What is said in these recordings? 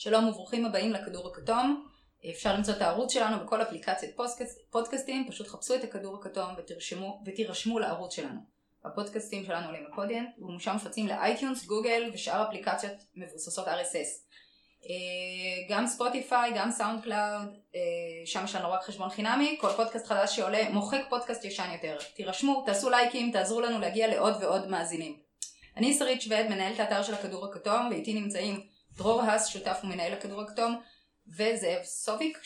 שלום וברוכים הבאים לכדור הכתום. אפשר למצוא את הערוץ שלנו בכל אפליקציית פודקאסט, פודקאסטים, פשוט חפשו את הכדור הכתום ותרשמו, ותירשמו לערוץ שלנו. הפודקאסטים שלנו עולים לפודיאנט, ומשם מופצים לאייטיונס, גוגל ושאר אפליקציות מבוססות RSS. אה, גם ספוטיפיי, גם סאונד קלאוד, אה, שם יש לנו רק חשבון חינמי, כל פודקאסט חדש שעולה מוחק פודקאסט ישן יותר. תירשמו, תעשו לייקים, תעזרו לנו להגיע לעוד ועוד מאזינים. אני שרית שבד, מנהלת האתר של הכדור הכתום, ואיתי נמצאים דרור האס, שותף ומנהל הכדור הכתום, וזאב סוביק,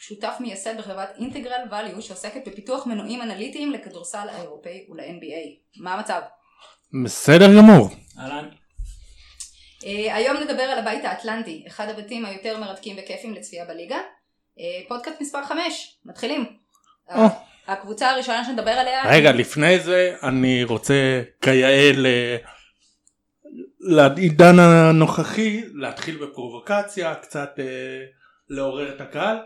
שותף מייסד בחברת אינטגרל ואליו, שעוסקת בפיתוח מנועים אנליטיים לכדורסל האירופאי ול-NBA. מה המצב? בסדר גמור. אהלן. Uh, היום נדבר על הבית האטלנטי, אחד הבתים היותר מרתקים וכיפים לצפייה בליגה. Uh, פודקאסט מספר 5, מתחילים. Oh. הקבוצה הראשונה שנדבר עליה... רגע, היא... לפני זה אני רוצה כיאה ל... לעידן הנוכחי להתחיל בפרובוקציה, קצת uh, לעורר את הקהל.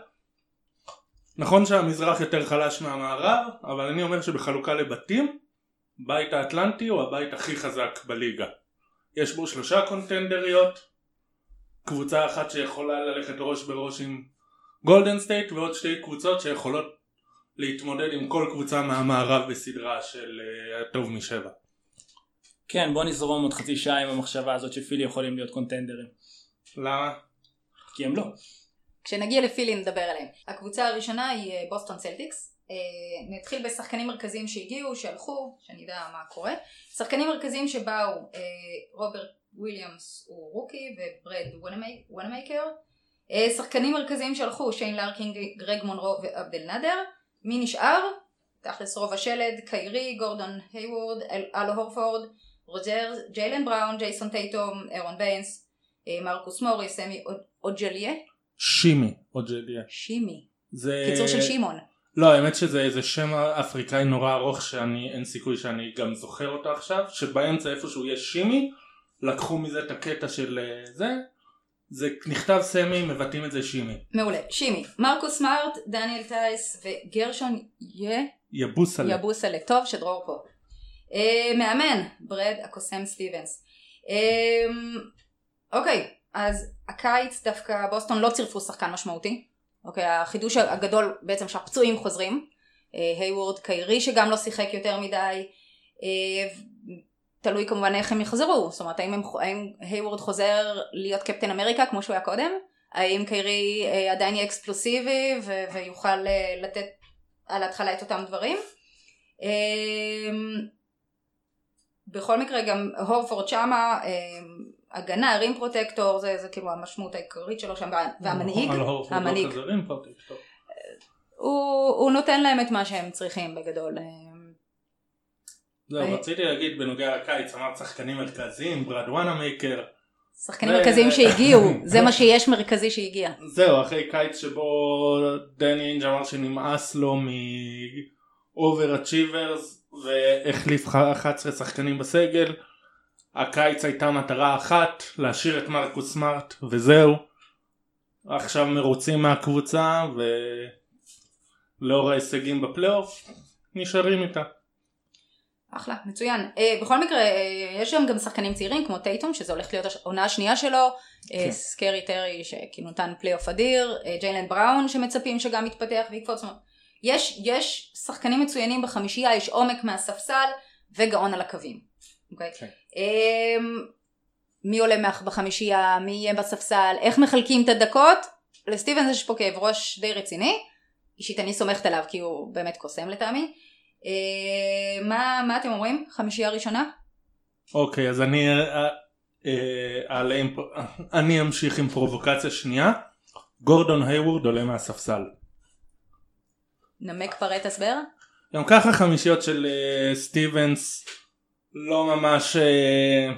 נכון שהמזרח יותר חלש מהמערב, אבל אני אומר שבחלוקה לבתים, הבית האטלנטי הוא הבית הכי חזק בליגה. יש בו שלושה קונטנדריות, קבוצה אחת שיכולה ללכת ראש בראש עם גולדן סטייט ועוד שתי קבוצות שיכולות להתמודד עם כל קבוצה מהמערב בסדרה של uh, טוב משבע. כן בוא נזרום עוד חצי שעה עם המחשבה הזאת שפילי יכולים להיות contender ים. למה? כי הם לא. כשנגיע לפילי נדבר עליהם. הקבוצה הראשונה היא בוסטון צלטיקס אה, נתחיל בשחקנים מרכזיים שהגיעו, שהלכו, שאני אדע מה קורה. שחקנים מרכזיים שבאו, אה, רוברט וויליאמס הוא rookie וברד וונמייקר. אה, שחקנים מרכזיים שהלכו, שיין לארקינג, גרג מונרו ועבדל נאדר. מי נשאר? תכלס רוב השלד, קיירי, גורדון היוורד, אל הורפורד, רוז'ייר, ג'יילן בראון, ג'ייסון טייטום, ארון ביינס, מרקוס מוריס, סמי אוג'ליה. שימי אוג'ליה. שימי. זה... קיצור של שמעון. לא האמת שזה איזה שם אפריקאי נורא ארוך שאני אין סיכוי שאני גם זוכר אותו עכשיו שבאמצע איפשהו יש שימי לקחו מזה את הקטע של אה, זה זה נכתב סמי מבטאים את זה שימי. מעולה שימי מרקוס סמארט דניאל טייס וגרשון י... יבוסלה יבוסלה טוב שדרור פה. אה, מאמן ברד הקוסם סטיבנס. אה, אוקיי אז הקיץ דווקא בוסטון לא צירפו שחקן משמעותי. אוקיי, החידוש הגדול בעצם שהפצועים חוזרים, היוורד אה, קיירי שגם לא שיחק יותר מדי, אה, תלוי כמובן איך הם יחזרו, זאת אומרת האם, האם היוורד חוזר להיות קפטן אמריקה כמו שהוא היה קודם, האם קיירי אה, עדיין יהיה אקספלוסיבי ו- ויוכל לתת על ההתחלה את אותם דברים. בכל מקרה גם הורפורד שמה הגנה, רים פרוטקטור, זה, זה כאילו המשמעות העיקרית שלו שם, והמנהיג, המנהיג, הוא, הוא נותן להם את מה שהם צריכים בגדול. זהו, רציתי להגיד בנוגע לקיץ, אמרת שחקנים מרכזיים, ברדואנה מייקר. שחקנים מרכזיים שהגיעו, זה מה שיש מרכזי שהגיע. זהו, אחרי קיץ שבו דני אינג' אמר שנמאס לו מ-over achievers והחליף 11 שחקנים בסגל. הקיץ הייתה מטרה אחת, להשאיר את מרקוס סמארט וזהו. עכשיו מרוצים מהקבוצה ולאור ההישגים בפלייאוף נשארים איתה. אחלה, מצוין. Uh, בכל מקרה, uh, יש שם גם שחקנים צעירים כמו טייטום, שזה הולך להיות העונה השנייה שלו, uh, כן. סקרי טרי שכאילו נתן פלייאוף אדיר, uh, ג'יילן בראון שמצפים שגם יתפתח ויקפוץ. יש, יש שחקנים מצוינים בחמישייה, יש עומק מהספסל וגאון על הקווים. אוקיי? Okay? כן. אמ, מי עולה בחמישייה, מי יהיה בספסל, איך מחלקים את הדקות, לסטיבנס יש פה כאב ראש די רציני, אישית אני סומכת עליו כי הוא באמת קוסם לטעמי. אמ, מה, מה אתם אומרים? חמישייה ראשונה? אוקיי, okay, אז אני אה, אה, אני אמשיך עם פרובוקציה שנייה. גורדון היוורד עולה מהספסל. נמק פרט הסבר? גם ככה חמישיות של uh, סטיבנס לא ממש אה,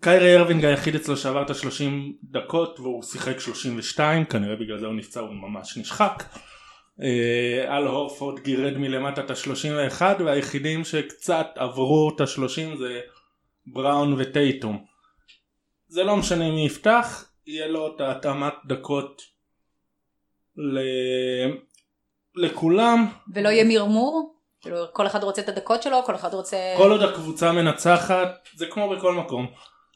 קיירי ארווינג היחיד אצלו שעבר את ה-30 דקות והוא שיחק 32 כנראה בגלל זה הוא נפצע הוא ממש נשחק אה, אל הורפורד גירד מלמטה את ה-31 והיחידים שקצת עברו את ה-30 זה בראון וטייטום זה לא משנה מי יפתח יהיה לו את ההתאמת דקות. לכולם ולא יהיה מרמור? כאילו כל אחד רוצה את הדקות שלו, כל אחד רוצה... כל עוד הקבוצה מנצחת, זה כמו בכל מקום.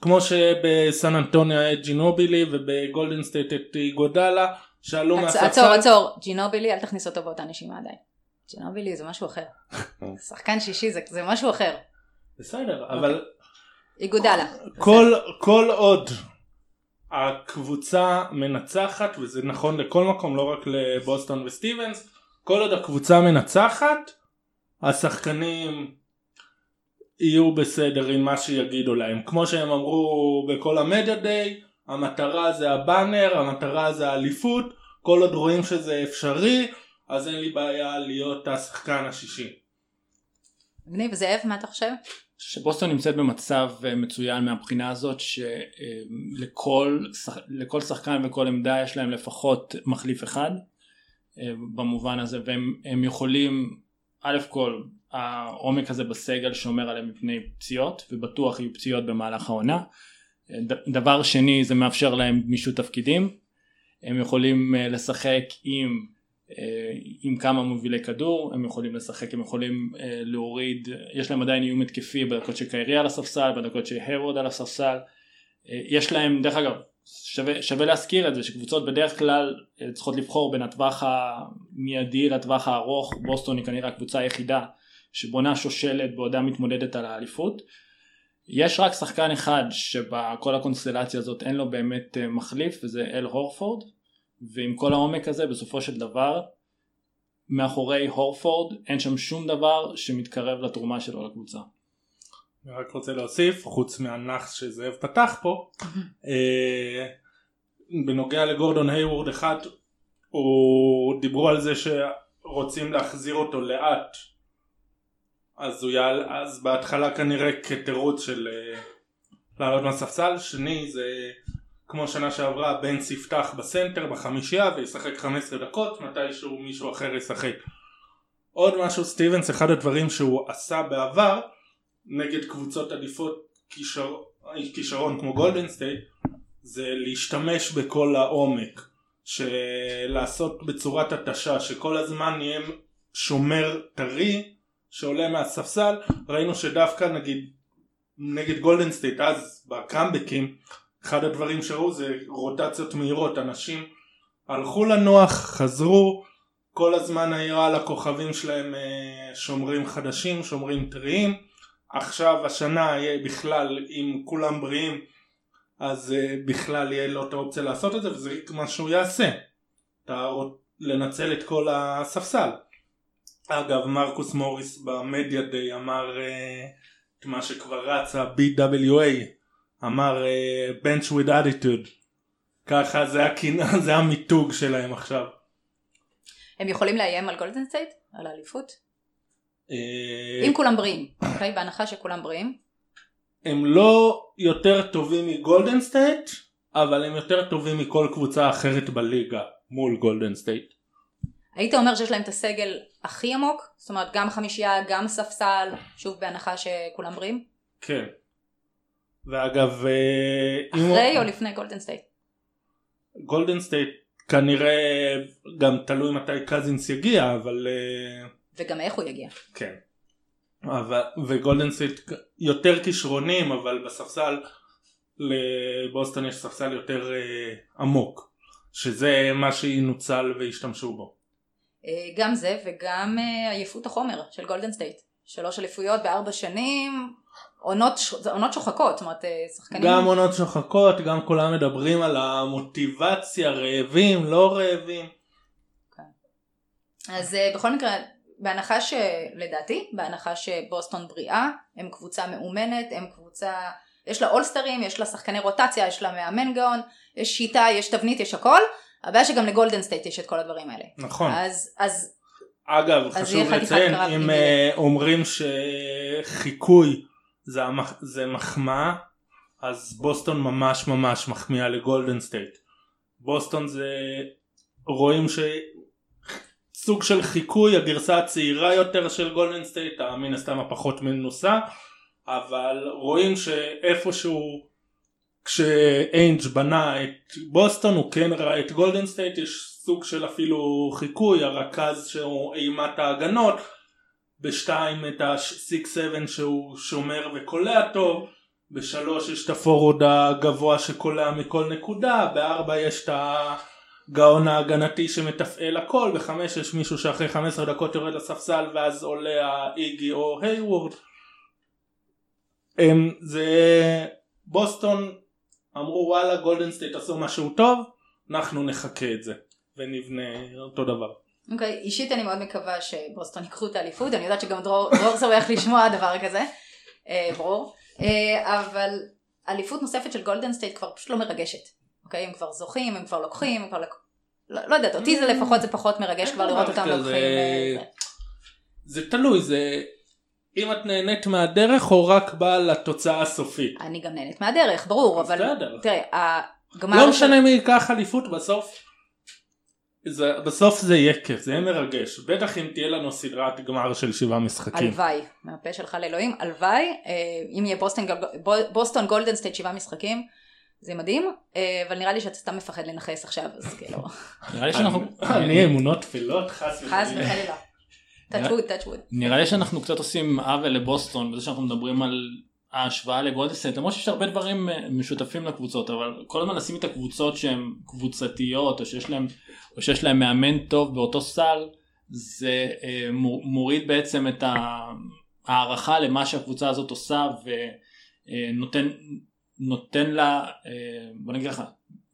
כמו שבסן אנטוניו היה את ג'ינובילי ובגולדן סטייט את איגודלה שעלו מהספסל. עצור עצור ג'ינובילי אל תכניס אותו באותה נשימה עדיין. ג'ינובילי זה משהו אחר. שחקן שישי זה, זה משהו אחר. בסדר אבל איגודלה. כל, כל עוד הקבוצה מנצחת וזה נכון לכל מקום לא רק לבוסטון וסטיבנס כל עוד הקבוצה מנצחת השחקנים יהיו בסדר עם מה שיגידו להם. כמו שהם אמרו בכל המדיה דיי המטרה זה הבאנר המטרה זה האליפות כל עוד רואים שזה אפשרי אז אין לי בעיה להיות השחקן השישי. מגניב זאב מה אתה חושב? שבוסטון נמצאת במצב אה, מצוין מהבחינה הזאת שלכל לכל שחקן וכל עמדה יש להם לפחות מחליף אחד. אה, במובן הזה והם הם יכולים א' כל העומק הזה בסגל שומר עליהם מפני פציעות ובטוח יהיו פציעות במהלך העונה. אה, דבר שני זה מאפשר להם גמישות תפקידים. הם יכולים אה, לשחק עם אה, עם כמה מובילי כדור הם יכולים לשחק הם יכולים אה, להוריד יש להם עדיין איום התקפי בדקות שקיירי על הספסל בדקות שהרוד על הספסל. אה, יש להם דרך אגב שווה, שווה להזכיר את זה שקבוצות בדרך כלל אה, צריכות לבחור בין הטווח המיידי לטווח הארוך. בוסטון היא כנראה הקבוצה היחידה שבונה שושלת בעודה מתמודדת על האליפות. יש רק שחקן אחד שבכל הקונסטלציה הזאת אין לו באמת אה, מחליף וזה אל הורפורד. ועם כל העומק הזה בסופו של דבר מאחורי הורפורד אין שם שום דבר שמתקרב לתרומה שלו לקבוצה. אני רק רוצה להוסיף חוץ מהנאחס שזאב פתח פה אה, בנוגע לגורדון היוורד אחד הוא דיברו על זה שרוצים להחזיר אותו לאט. אז הוא יעל, אז בהתחלה כנראה כתירוץ של אה, לעלות מהספסל. שני זה כמו שנה שעברה בנץ יפתח בסנטר בחמישייה וישחק 15 דקות מתישהו מישהו אחר ישחק. עוד משהו סטיבנס אחד הדברים שהוא עשה בעבר נגד קבוצות עדיפות כישר... כישרון כמו גולדן סטייט זה להשתמש בכל העומק של לעשות בצורת התשה שכל הזמן יהיה שומר טרי שעולה מהספסל. ראינו שדווקא נגיד נגד גולדן סטייט אז בקאמבקים אחד הדברים שראו זה רוטציות מהירות. אנשים הלכו לנוח חזרו כל הזמן היה על הכוכבים שלהם אה, שומרים חדשים שומרים טריים עכשיו השנה יהיה בכלל אם כולם בריאים אז uh, בכלל יהיה לו את האופציה לעשות את זה וזה מה שהוא יעשה אתה רוצ- לנצל את כל הספסל אגב מרקוס מוריס במדיה דיי אמר uh, את מה שכבר רץ ה-BWA אמר uh, bench with attitude ככה זה, הכינ... זה המיתוג שלהם עכשיו הם יכולים לאיים על גולדן סטייט? על האליפות? אה, אם כולם בריאים, אוקיי? בהנחה שכולם בריאים. הם לא יותר טובים מגולדן סטייט אבל הם יותר טובים מכל קבוצה אחרת בליגה מול גולדן סטייט היית אומר שיש להם את הסגל הכי עמוק? זאת אומרת גם חמישייה, גם ספסל, שוב בהנחה שכולם בריאים? כן ואגב אה, אחרי או לפני גולדן סטייט? גולדן סטייט כנראה גם תלוי מתי קזינס יגיע אבל אה, וגם איך הוא יגיע. כן אבל, וגולדן סטייט יותר כישרונים אבל בספסל לבוסטון יש ספסל יותר אה, עמוק שזה מה שינוצל וישתמשו בו אה, גם זה וגם אה, עייפות החומר של גולדן סטייט. שלוש אליפויות בארבע שנים, עונות, עונות שוחקות, זאת אומרת אה, שחקנים... גם עונות שוחקות גם כולם מדברים על המוטיבציה רעבים לא רעבים אז אה, בכל מקרה, בהנחה שלדעתי, בהנחה שבוסטון בריאה, הם קבוצה מאומנת, הם קבוצה, יש לה אולסטרים, יש לה שחקני רוטציה, יש לה מאמן גאון, יש שיטה, יש תבנית, יש הכל, הבעיה שגם לגולדן סטייט יש את כל הדברים האלה. נכון. אז, אז אגב אז חשוב לציין אם אה, אומרים שחיקוי זה, המח... זה מחמאה אז בוסטון ממש ממש מחמיאה לגולדן סטייט. בוסטון זה רואים שסוג של חיקוי הגרסה הצעירה יותר של גולדן סטייט מן הסתם הפחות מנוסה אבל רואים שאיפשהו כשאיינג' בנה את בוסטון הוא כן ראה את גולדן סטייט יש סוג של אפילו חיקוי הרכז שהוא אימת ההגנות בשתיים את ה-6-7 שהוא שומר וקולע טוב בשלוש יש את הפורוורד הגבוה שקולע מכל נקודה, בארבע יש את הגאון ההגנתי שמתפעל הכל, בחמש יש מישהו שאחרי 15 דקות יורד לספסל ואז עולה האיגי או ההייוורד. זה בוסטון אמרו וואלה גולדן סטייט עשו משהו טוב, אנחנו נחקה את זה ונבנה אותו דבר. אוקיי, אישית אני מאוד מקווה שבוסטון ייקחו את האליפות, אני יודעת שגם דרור, דרור שמח לשמוע דבר כזה, אה, ברור, אה, אבל אליפות נוספת של גולדן סטייט כבר פשוט לא מרגשת, אוקיי? הם כבר זוכים, הם כבר לוקחים, הם כבר לק... לא, לא יודעת, אותי זה לפחות זה פחות מרגש כבר לראות אותם לוקחים. אה, זה... זה תלוי, זה אם את נהנית מהדרך או רק באה לתוצאה הסופית. אני גם נהנית מהדרך, ברור, אבל בסדר. תראה, הגמר... לא משנה מי ייקח אליפות בסוף. זה, בסוף זה יהיה כיף, זה יהיה מרגש, בטח אם תהיה לנו סדרת גמר של שבעה משחקים. הלוואי, מהפה שלך לאלוהים, הלוואי, אה, אם יהיה בוסטון, בוסטון גולדן סטייט שבעה משחקים, זה מדהים, אה, אבל נראה לי שאתה סתם מפחד לנחס עכשיו, אז כאילו... נראה לי שאנחנו... אני אמונות תפילות, חס חס וחלילה. touch wood. נראה לי שאנחנו קצת עושים עוול לבוסטון בזה שאנחנו מדברים על ההשוואה לגולדסטייט למרות שיש הרבה דברים אה, משותפים לקבוצות אבל כל הזמן לשים את הקבוצות שהן קבוצתיות או שיש להם או שיש להם מאמן טוב באותו סל זה אה, מוריד בעצם את ההערכה למה שהקבוצה הזאת עושה ונותן נותן לה בוא נגיד לך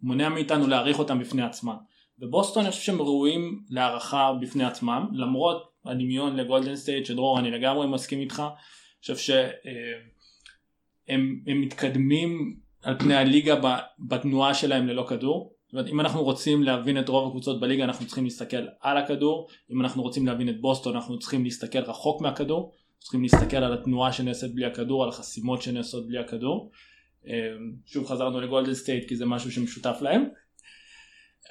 מונע מאיתנו להעריך אותם בפני עצמם. בבוסטון אני חושב שהם ראויים להערכה בפני עצמם למרות הדמיון לגולדן סטייט שדרור אני לגמרי מסכים איתך. אני חושב שהם הם מתקדמים על פני הליגה בתנועה שלהם ללא כדור. זאת אומרת, אם אנחנו רוצים להבין את רוב הקבוצות בליגה אנחנו צריכים להסתכל על הכדור, אם אנחנו רוצים להבין את בוסטון אנחנו צריכים להסתכל רחוק מהכדור, צריכים להסתכל על התנועה שנעשית בלי הכדור, על החסימות שנעשות בלי הכדור. שוב חזרנו לגולדן סטייט כי זה משהו שמשותף להם.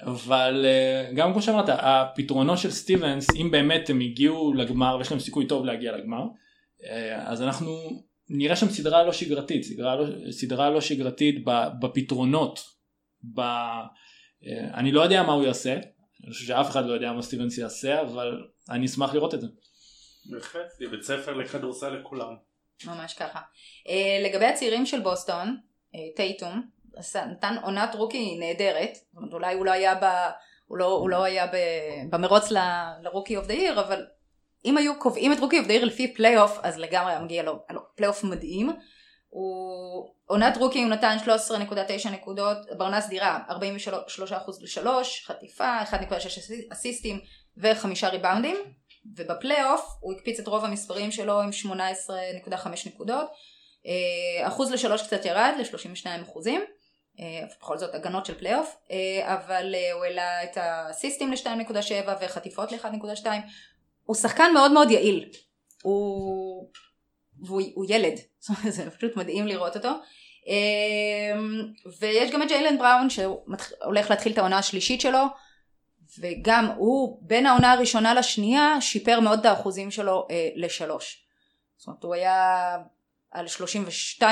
אבל אה, גם כמו שאמרת הפתרונות של סטיבנס אם באמת הם הגיעו לגמר ויש להם סיכוי טוב להגיע לגמר אה, אז אנחנו נראה שם סדרה לא שגרתית סדרה לא, סדרה לא שגרתית בפתרונות ב, אה, אני לא יודע מה הוא יעשה אני חושב שאף אחד לא יודע מה סטיבנס יעשה אבל אני אשמח לראות את זה. בהחלט, בית ספר לכדורסל לכולם. ממש ככה. לגבי הצעירים של בוסטון, טייטום, נתן עונת רוקי נהדרת, זאת אומרת אולי הוא לא היה, ב, הוא לא, הוא לא היה ב, במרוץ ל Rookie of the Year, אבל אם היו קובעים את Rookie of the Year לפי פלייאוף, אז לגמרי היה מגיע לו, לו פלייאוף מדהים. הוא עונת רוקי הוא נתן 13.9 נקודות, בעונה סדירה 43% ל-3, חטיפה, 1.6 אסיסטים וחמישה ריבאונדים, ובפלייאוף הוא הקפיץ את רוב המספרים שלו עם 18.5 נקודות, אה, אחוז לשלוש קצת ירד ל-32 אחוזים. אה, בכל זאת הגנות של פלייאוף, אה, אבל הוא העלה את האסיסטים ל-2.7 וחטיפות ל-1.2, הוא שחקן מאוד מאוד יעיל, הוא, והוא הוא ילד, זה פשוט מדהים לראות אותו, ויש גם את ג'יילן בראון שהולך להתחיל את העונה השלישית שלו, וגם הוא בין העונה הראשונה לשנייה שיפר מאוד את האחוזים שלו לשלוש. זאת אומרת הוא היה על 32-33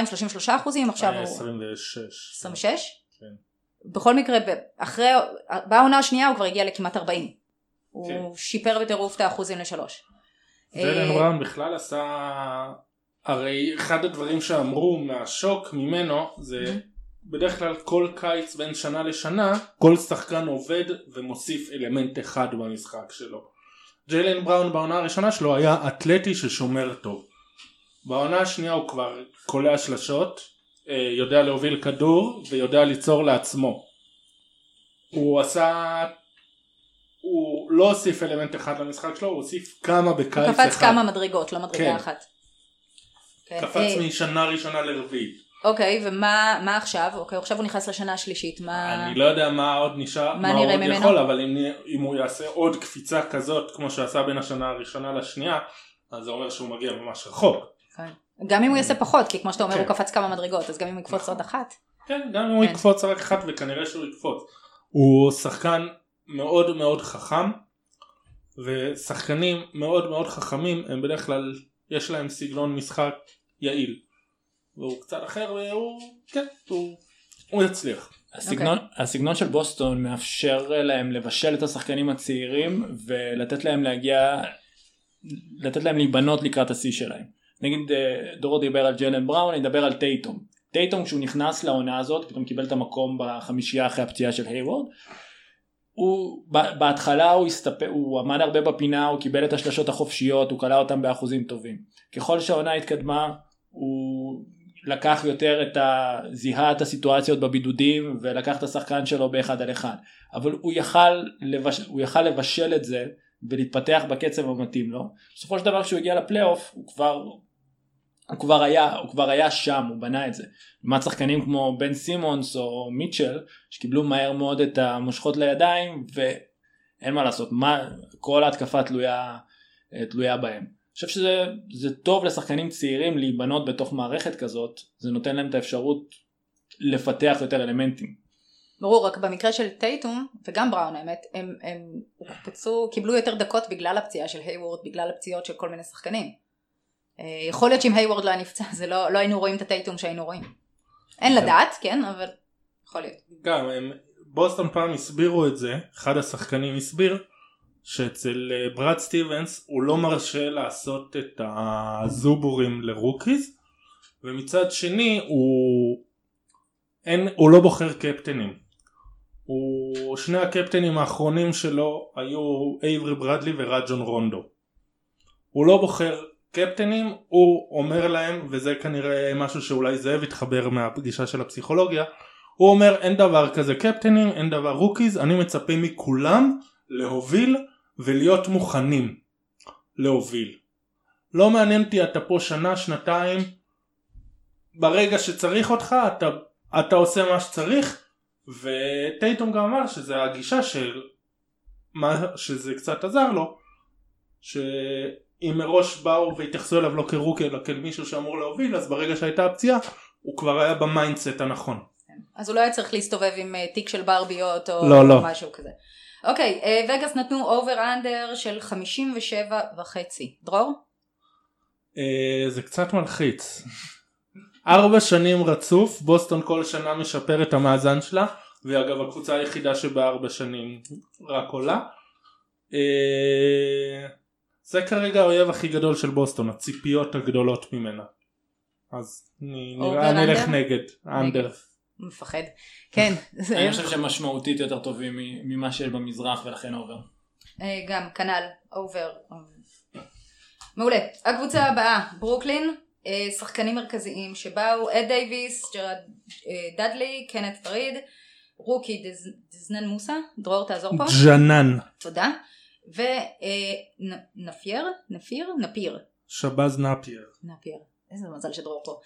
אחוזים, עכשיו הוא... 26. 26? כן. בכל מקרה, אחרי, בעונה השנייה הוא כבר הגיע לכמעט 40. כן. הוא שיפר בטירוף את האחוזים לשלוש. ורן אה, בראון בכלל עשה, הרי אחד הדברים שאמרו מהשוק ממנו זה בדרך כלל כל קיץ בין שנה לשנה כל שחקן עובד ומוסיף אלמנט אחד במשחק שלו. ג'יילן בראון בעונה הראשונה שלו היה אתלטי ששומר טוב. בעונה השנייה הוא כבר קולע שלשות, אה, יודע להוביל כדור ויודע ליצור לעצמו. הוא עשה... הוא לא הוסיף אלמנט אחד למשחק שלו, הוא הוסיף כמה בקיץ אחד. הוא קפץ כמה מדרגות, לא מדרגה כן. אחת. כן. קפץ אה... משנה ראשונה לרביעית. אוקיי, ומה עכשיו? אוקיי, עכשיו הוא נכנס לשנה השלישית, מה... אני לא יודע מה עוד נשאר, מה, מה עוד ממנו? יכול, אבל אם, אם הוא יעשה עוד קפיצה כזאת כמו שעשה בין השנה הראשונה לשנייה, אז זה אומר שהוא מגיע ממש רחוק. כן. גם אם הוא יעשה פחות, כי כמו שאתה אומר הוא כן. קפץ כמה מדרגות, אז גם אם הוא יקפוץ נכון. עוד אחת. כן, גם אם הוא כן. יקפוץ רק אחת וכנראה שהוא יקפוץ. הוא שחקן מאוד מאוד חכם, ושחקנים מאוד מאוד חכמים הם בדרך כלל יש להם סגנון משחק יעיל. והוא קצת אחר והוא, כן, הוא, הוא יצליח. הסגנון, okay. אוקיי. הסגנון של בוסטון מאפשר להם לבשל את השחקנים הצעירים ולתת להם להגיע, לתת להם להיבנות לקראת השיא שלהם. נגיד אה, דורו דיבר על ג'לן בראון, אני אדבר על טייטום. טייטום כשהוא נכנס לעונה הזאת פתאום קיבל את המקום בחמישייה אחרי הפציעה של היוורד. הוא בהתחלה הוא הסתפק הוא עמד הרבה בפינה הוא קיבל את השלשות החופשיות הוא קלע אותם באחוזים טובים ככל שהעונה התקדמה הוא לקח יותר את ה... זיהה את הסיטואציות בבידודים ולקח את השחקן שלו באחד על אחד אבל הוא יכל, לבש... הוא יכל לבשל את זה ולהתפתח בקצב המתאים לו בסופו של דבר כשהוא הגיע לפלייאוף הוא כבר הוא כבר היה הוא כבר היה שם הוא בנה את זה. לעומת שחקנים כמו בן סימונס או מיטשל שקיבלו מהר מאוד את המושכות לידיים ואין מה לעשות מה כל ההתקפה תלויה תלויה בהם. חושב שזה טוב לשחקנים צעירים להיבנות בתוך מערכת כזאת זה נותן להם את האפשרות לפתח יותר אלמנטים. ברור רק במקרה של טייטום וגם בראון האמת הם, הם הוקפצו קיבלו יותר דקות בגלל הפציעה של היוורד בגלל הפציעות של כל מיני שחקנים. אה, יכול להיות שאם היוורד לא היה נפצע זה לא, לא היינו רואים את הטייטום שהיינו רואים. אין כן. לדעת כן אבל יכול להיות. גם הם, בוסטון פעם הסבירו את זה אחד השחקנים הסביר שאצל אה, ברד סטיבנס הוא לא מרשה לעשות את הזובורים ל rookies ומצד שני הוא אין, הוא לא בוחר קפטנים. הוא, שני הקפטנים האחרונים שלו היו אייברי ברדלי ורג'ון רונדו. הוא לא בוחר קפטנים הוא אומר להם וזה כנראה משהו שאולי זאב יתחבר מהפגישה של הפסיכולוגיה הוא אומר אין דבר כזה קפטנים אין דבר rookies אני מצפה מכולם להוביל ולהיות מוכנים להוביל לא מעניין אותי אתה פה שנה שנתיים ברגע שצריך אותך אתה, אתה עושה מה שצריך וטייטום גם אמר שזה הגישה של מה שזה קצת עזר לו ש... אם מראש באו והתייחסו אליו לא כ rookie אלא כמישהו שאמור להוביל אז ברגע שהייתה הפציעה הוא כבר היה ב mindset הנכון. אז הוא לא היה צריך להסתובב עם אה, תיק של ברביות או לא, לא. משהו כזה. אוקיי, אה, וגאס נתנו over under של 57 וחצי. דרור? אה, זה קצת מלחיץ. ארבע שנים רצוף בוסטון כל שנה משפר את המאזן שלה ואגב הקבוצה היחידה שבארבע שנים רק עולה. זה כרגע האויב הכי גדול של בוסטון, הציפיות הגדולות ממנה. אז נראה אני אלך נגד, under. מפחד. כן. אני חושב שהם משמעותית יותר טובים ממה שיש במזרח ולכן over. אה, גם כנ"ל over. מעולה. הקבוצה הבאה ברוקלין אה, שחקנים מרכזיים שבאו אד דייוויס, ג'רד אה, דאדלי, קנת' פריד, rookie דזנן מוסה, דרור תעזור פה. ג'נן. תודה. ונפייר? נפיר? נפיר. שבז נפיר. נפיר. איזה מזל שדרור פה.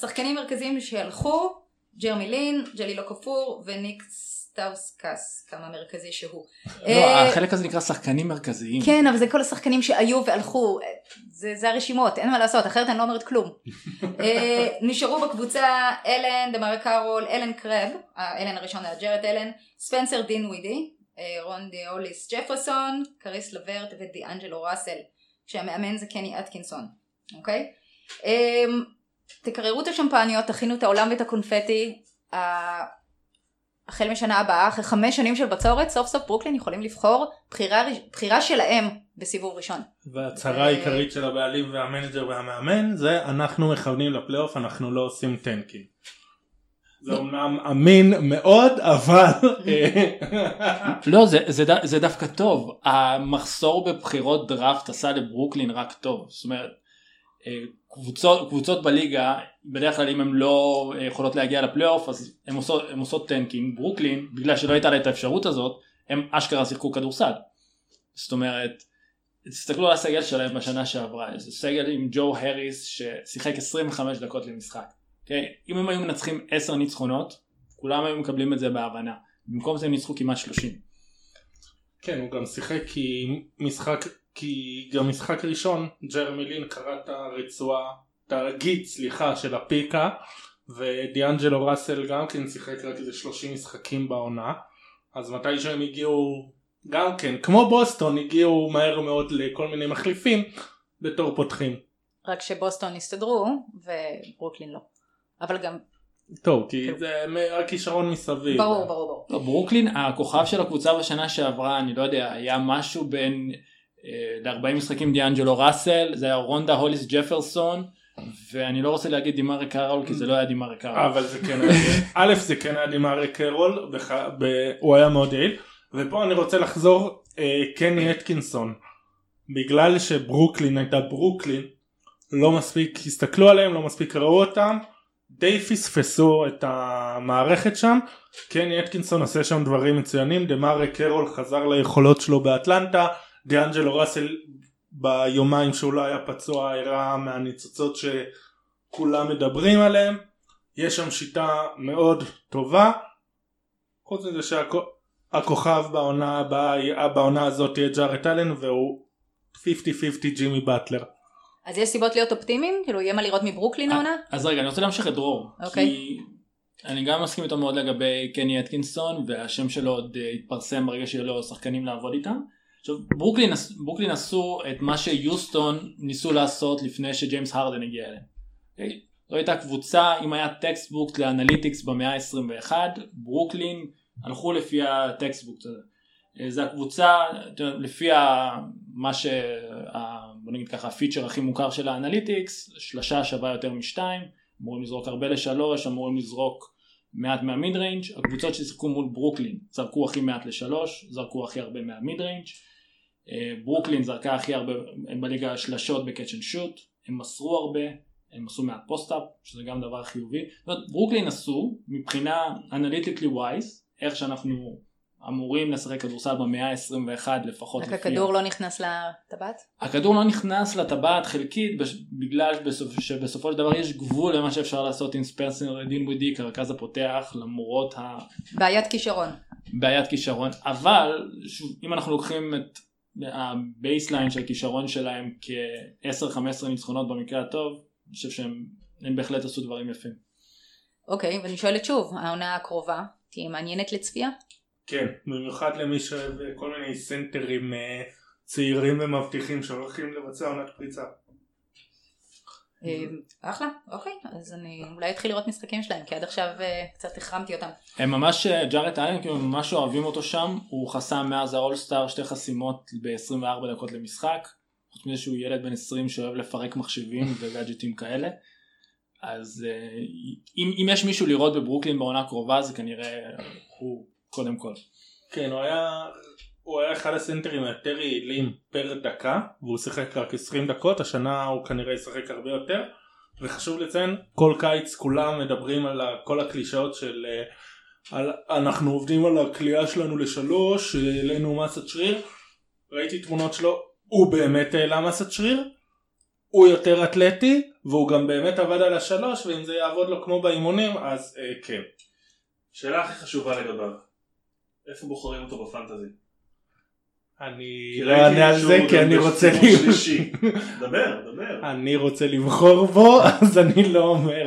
שחקנים מרכזיים שהלכו, ג'רמי לין, ג'ליל אוקפור וניק סטאוסקס, כמה מרכזי שהוא. לא, אה, החלק הזה נקרא שחקנים מרכזיים. כן, אבל זה כל השחקנים שהיו והלכו, זה, זה הרשימות, אין מה לעשות, אחרת אני לא אומרת כלום. אה, נשארו בקבוצה אלן, דמארה קארול, אלן קראב, האלן הראשון היה ג'רד אלן, ספנסר דינווידי, אה, רונדה הוליס ג'פרסון, קריס לברט ודיאנג'לו ראסל, כשהמאמן זה קני אטקינסון, אוקיי? אמ, תקררו את השמפניות, תכינו את האולם ואת הקונפטי, החל משנה הבאה, אחרי חמש שנים של בצורת, סוף סוף ברוקלין יכולים לבחור בחירה, בחירה שלהם בסיבוב ראשון. והצהרה העיקרית של הבעלים וה manager והמאמן זה אנחנו מכוונים לפלייאוף, אנחנו לא עושים tanking. זה אומנם אמין מאוד אבל לא זה, זה, זה דווקא טוב המחסור בבחירות דראפט עשה לברוקלין רק טוב זאת אומרת אה, קבוצות, קבוצות בליגה בדרך כלל אם הן לא אה, יכולות להגיע לפלייאוף אז הן עושות, עושות tanking ברוקלין בגלל שלא הייתה לה את האפשרות הזאת הם אשכרה שיחקו כדורסל זאת אומרת תסתכלו על הסגל שלהם בשנה שעברה זה סגל עם ג'ו הריס ששיחק 25 דקות למשחק Okay, אוקיי? אם הם היו מנצחים 10 ניצחונות, כולם היו מקבלים את זה בהבנה. במקום זה הם ניצחו כמעט 30. כן, הוא גם שיחק כי משחק, כי גם משחק ראשון, ג'רמי לין קרא את הרצועה, את הרגיד, סליחה, של הפיקה, ודיאנג'לו ראסל גם כן שיחק רק איזה 30 משחקים בעונה, אז מתי שהם הגיעו, גם כן, כמו בוסטון, הגיעו מהר מאוד לכל מיני מחליפים בתור פותחים. רק שבוסטון הסתדרו וברוקלין לא. אבל גם טוב כי כן. זה הכישרון מסביב. ברור ברור ברור. ברוקלין הכוכב של הקבוצה בשנה שעברה אני לא יודע היה משהו בין ל-40 משחקים דיאנג'לו ראסל זה היה רונדה הוליס ג'פרסון ואני לא רוצה להגיד דימארי קארול כי זה לא היה דימארי קארול. אבל זה כן היה, א' זה כן היה דימארי קרול, הוא היה מאוד יעיל, ופה אני רוצה לחזור אה, קני אטקינסון, בגלל שברוקלין הייתה ברוקלין, לא מספיק הסתכלו עליהם, לא מספיק ראו אותם, די פספסו את המערכת שם, קני אטקינסון עושה שם דברים מצוינים, דמארי קרול חזר ליכולות שלו באטלנטה, דיאנג'לו ראסל ביומיים שהוא לא היה פצוע הראה מהניצוצות שכולם מדברים עליהם, יש שם שיטה מאוד טובה, חוץ מזה שהכוכב בעונה הבאה, בעונה הזאת יהיה ג'ארט אלן והוא 50-50 ג'ימי באטלר. אז יש סיבות להיות אופטימיים? כאילו יהיה מה לראות מברוקלין העונה? אז רגע אני רוצה להמשיך את דרור. אוקיי. כי אני גם מסכים איתו מאוד לגבי קני אטקינסון והשם שלו עוד אה, יתפרסם ברגע שיהיו לו שחקנים לעבוד איתם. עכשיו ברוקלין, ברוקלין עשו את מה שיוסטון ניסו לעשות לפני שג'יימס הרדן הגיע אליהם. אוקיי? זו הייתה קבוצה אם היה textbook ל analytics במאה ה-21 ברוקלין הלכו לפי ה textbook הזה. אה, זה הקבוצה לפי ה, מה ש... בוא נגיד ככה ה feature הכי מוכר של ה analytics שלושה שווה יותר משתיים אמורים לזרוק הרבה לשלוש אמורים לזרוק מעט מה mid range הקבוצות ששיחקו מול ברוקלין זרקו הכי מעט לשלוש זרקו הכי הרבה מה mid range ברוקלין זרקה הכי הרבה הם בליגה שלשות ב catch and shoot הם מסרו הרבה הם עשו מעט post-up שזה גם דבר חיובי זאת אומרת, ברוקלין עשו מבחינה analytically wise איך שאנחנו אמורים לשחק כדורסל במאה ה-21 לפחות רק לפי הכדור לא נכנס לטבעת? הכדור לא נכנס לטבעת חלקית בש- בגלל בסופ, שבסופו של דבר יש גבול למה שאפשר לעשות עם ספנסר דינווידי כרכז הפותח למרות בעיית כישרון. הבעיית כישרון אבל שוב, אם אנחנו לוקחים את ה baseline של הכישרון שלהם כ-10-15 ניצחונות במקרה הטוב אני חושב שהם הם בהחלט עשו דברים יפים. אוקיי, ואני שואלת שוב, העונה הקרובה תהיה מעניינת לצפייה? כן, במיוחד למי שאוהב כל מיני סנטרים אה, צעירים ומבטיחים שהולכים לבצע עונת פריצה. אה, אחלה, אוקיי, אז אני אולי אתחיל לראות משחקים שלהם, כי עד עכשיו אה, קצת החרמתי אותם. הם ממש ג'ארט אלן כאילו הם ממש אוהבים אותו שם הוא חסם מאז ה all-star שתי חסימות ב-24 דקות למשחק חוץ מזה שהוא ילד בן 20 שאוהב לפרק מחשבים וגאדג'טים כאלה אז אה, אם, אם יש מישהו לראות בברוקלין בעונה הקרובה זה כנראה הוא קודם כל. כן, הוא היה, הוא היה אחד הסנטרים היותר יעילים פר דקה, והוא שיחק רק 20 דקות, השנה הוא כנראה ישחק הרבה יותר, וחשוב לציין, כל קיץ כולם מדברים על כל הקלישאות של אה, על, אנחנו עובדים על הכלייה שלנו לשלוש, העלינו מסת שריר, ראיתי תמונות שלו, הוא באמת העלה מסת שריר, הוא יותר אתלטי, והוא גם באמת עבד על השלוש, ואם זה יעבוד לו כמו באימונים, אז אה, כן. שאלה הכי חשובה לגביו, איפה בוחרים אותו ב fantasy? אני לא אענה על זה כי אני רוצה. דבר, דבר. אני רוצה לבחור בו אז אני לא אומר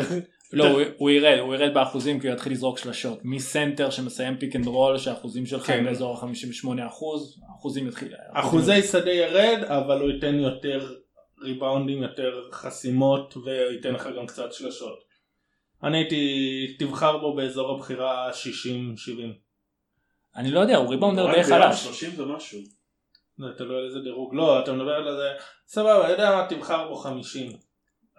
לא הוא, ירד הוא ירד באחוזים כי הוא יתחיל לזרוק שלשות מסנטר שמסיים pick and roll שהאחוזים שלך כן. הם באזור ה-58 אחוז האחוזים יתחיל. אחוזי שדה ירד אבל הוא ייתן יותר ריבאונדים יותר חסימות וייתן לך גם קצת שלשות. אני הייתי תבחר בו באזור הבחירה 60-70. אני לא יודע הוא ריבאונדר די חלש. 30 ומשהו. זה תלוי על איזה דירוג לא אתה מדבר על זה סבבה אני יודע מה תבחר בו 50.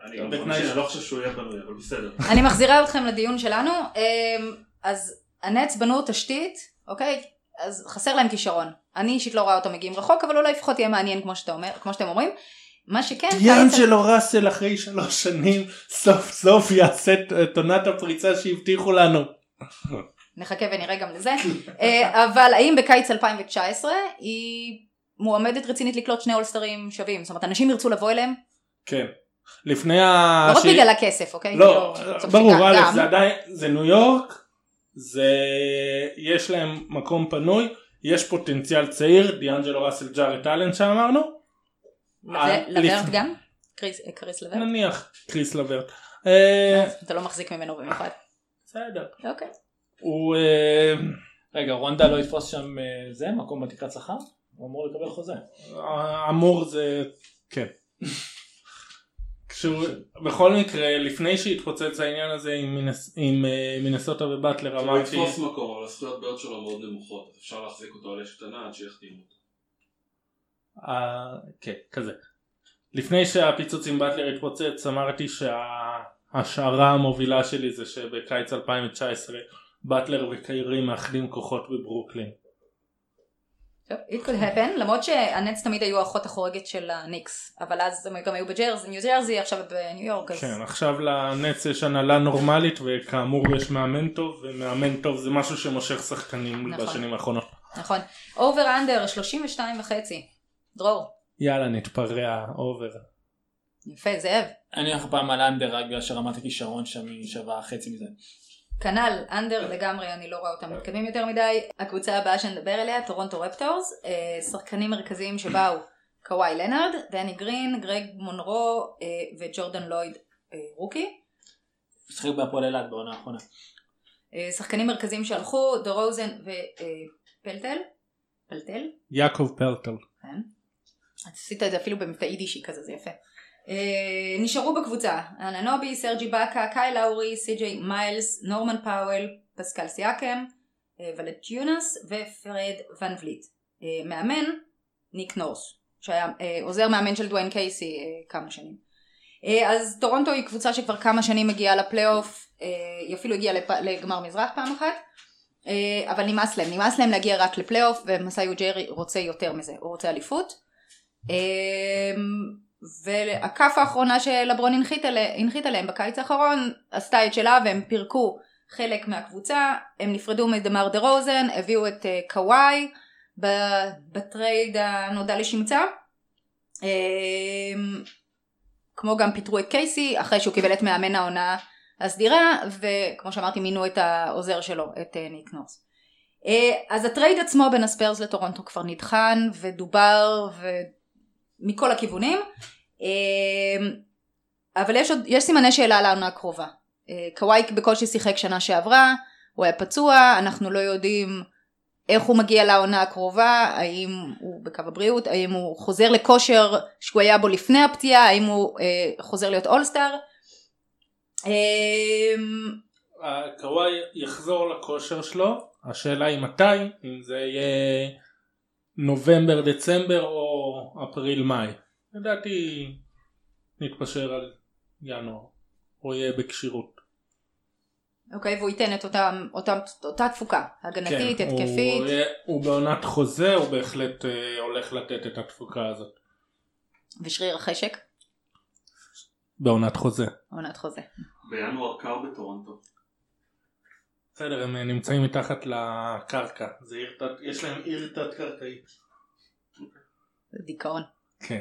אני גם בתנאי לא חושב שהוא יהיה בנוי, אבל בסדר. אני מחזירה אתכם לדיון שלנו. אמ, אז הנץ בנו תשתית, אוקיי? אז חסר להם כישרון. אני אישית לא רואה אותם מגיעים רחוק, אבל אולי לפחות יהיה מעניין כמו שאתה אומר, כמו שאתם אומרים. מה שכן, קיץ- דיאנג'לו ראסל אחרי שלוש שנים סוף סוף יעשה את- את עונת הפריצה שהבטיחו לנו. נחכה ונראה גם לזה. אה, אבל האם בקיץ 2019 היא מועמדת רצינית לקלוט שני אולסטרים שווים? זאת אומרת, אנשים ירצו לבוא אליהם? כן. לפני ה... לא רק בגלל הכסף, אוקיי? לא, כאילו, בסוף ברור, א', גם. זה עדיין, זה ניו יורק, זה, יש להם מקום פנוי, יש פוטנציאל צעיר, דיאנג'לו ראסל ג'ארט אלן שאמרנו, אה, לברט גם? קריס אה, קריס לברט? נניח קריס לברט. אה, אתה לא מחזיק ממנו במיוחד. בסדר. אוקיי. הוא... אה, רגע רונדה לא יתפוס שם אה, זה מקום בתקרת שכר? הוא אמור לקבל חוזה. אמור זה... כן. כשהוא, בכל מקרה, לפני שהתפוצץ העניין הזה עם, מינס, עם אה, מינסוטה ובטלר, הוא אמרתי... יתפוס מקום, אבל הזכויות בעיות שלו מאוד נמוכות, אז אפשר להחזיק אותו על אש קטנה עד שיחתימו אותו. אה, כן, כזה. לפני שהפיצוץ עם באטלר התפוצץ אמרתי שההשערה המובילה שלי זה שבקיץ 2019 באטלר וקיירי מאחדים כוחות בברוקלין. It could happen, למרות שהנץ תמיד היו האחות החורגת של הניקס, אבל אז הם גם היו בג'רזי, ניו ג'רזי, עכשיו בניו יורק, אז... כן, עכשיו לנץ יש הנהלה נורמלית וכאמור יש מאמן טוב ומאמן טוב זה משהו שמושך שחקנים נכון. בשנים האחרונות. נכון. over under, 32 וחצי. דרור. יאללה נתפרע over. יפה, זאב. אני הולך פעם על under רק בגלל שרמת הכישרון שם היא שווה חצי מזה. כנ"ל, under לגמרי, אני לא רואה אותם מתקדמים יותר מדי. הקבוצה הבאה שנדבר עליה, טורונטו רפטורס, אה, שחקנים מרכזיים שבאו, קוואי לנארד, דני גרין, גרג מונרו אה, וג'ורדן לויד אה, רוקי. שיחק בהפועל אילת בעונה האחרונה. אה, שחקנים מרכזיים שהלכו, דרוזן ופלטל. פלטל? יעקב פרטל. כן. עשית את זה אפילו במבטא יידישי כזה, זה יפה. אה, נשארו בקבוצה אננובי, סרג' איבקה, קייל לאורי, סי.ג'יי מיילס, נורמן פאוול, פסקל סיאקם, אה, ולנצ'ונאס ופרד ון ווליט. אה, מאמן, ניק נורס, שהיה עוזר מאמן של דוויין קייסי כמה שנים. אז טורונטו היא קבוצה שכבר כמה שנים מגיעה לפלייאוף, היא אפילו הגיעה. לגמר מזרח פעם אחת. אבל נמאס להם, נמאס להם להגיע רק לפלייאוף ומסאי יוג'ירי רוצה יותר מזה, הוא רוצה אליפות. והכאפה האחרונה שלברון הנחית, עליה, הנחית עליהם בקיץ האחרון עשתה את שלה והם פירקו חלק מהקבוצה, הם נפרדו מדמר דה רוזן, הביאו את אה, קוואי בטרייד הנודע לשמצה, אמ, כמו גם פיטרו את קייסי אחרי שהוא קיבל את מאמן העונה הסדירה וכמו שאמרתי מינו את העוזר שלו, את אה, ניק נורס. אה, אז הטרייד עצמו בין הספרס לטורונטו כבר נטחן ודובר ו... מכל הכיוונים. אמ, אבל יש, עוד, יש סימני שאלה לעונה הקרובה. אה, קוואי בקושי שיחק שנה שעברה, הוא היה פצוע, אנחנו לא יודעים איך הוא מגיע לעונה הקרובה, האם הוא בקו הבריאות, האם הוא חוזר לכושר שהוא היה בו לפני הפציעה, האם הוא אה, חוזר להיות אולסטאר. אה, קוואי יחזור לכושר שלו, השאלה היא מתי, אם זה יהיה נובמבר דצמבר או אפריל מאי. לדעתי נתפשר על ינואר, או יהיה בכשירות. אוקיי, והוא ייתן את אותה, אותה, אותה תפוקה, הגנתית, כן, התקפית. הוא, הוא בעונת חוזה, הוא בהחלט אה, הולך לתת את התפוקה הזאת. ושריר החשק, בעונת חוזה. עונת חוזה. בינואר קר בטורונטו. בסדר, הם אה, נמצאים מתחת לקרקע, זה עיר תת, יש להם עיר תת קרקעית. זה דיכאון. כן.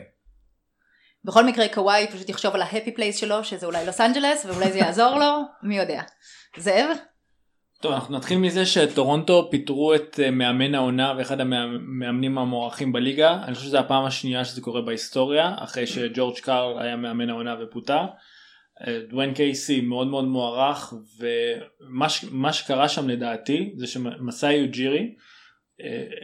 בכל מקרה קוואי פשוט יחשוב על ה happy place שלו, שזה אולי לוס אנג'לס, ואולי זה יעזור לו, מי יודע. זאב? טוב אנחנו נתחיל מזה שטורונטו פיטרו את אה, מאמן העונה ואחד המאמנים המוערכים בליגה אני חושב שזו הפעם השנייה שזה קורה בהיסטוריה אחרי שג'ורג' קארל היה מאמן העונה ופוטר. אה, דוויין קייסי מאוד מאוד מוערך ומה ש- שקרה שם לדעתי זה שמסאי יוג'ירי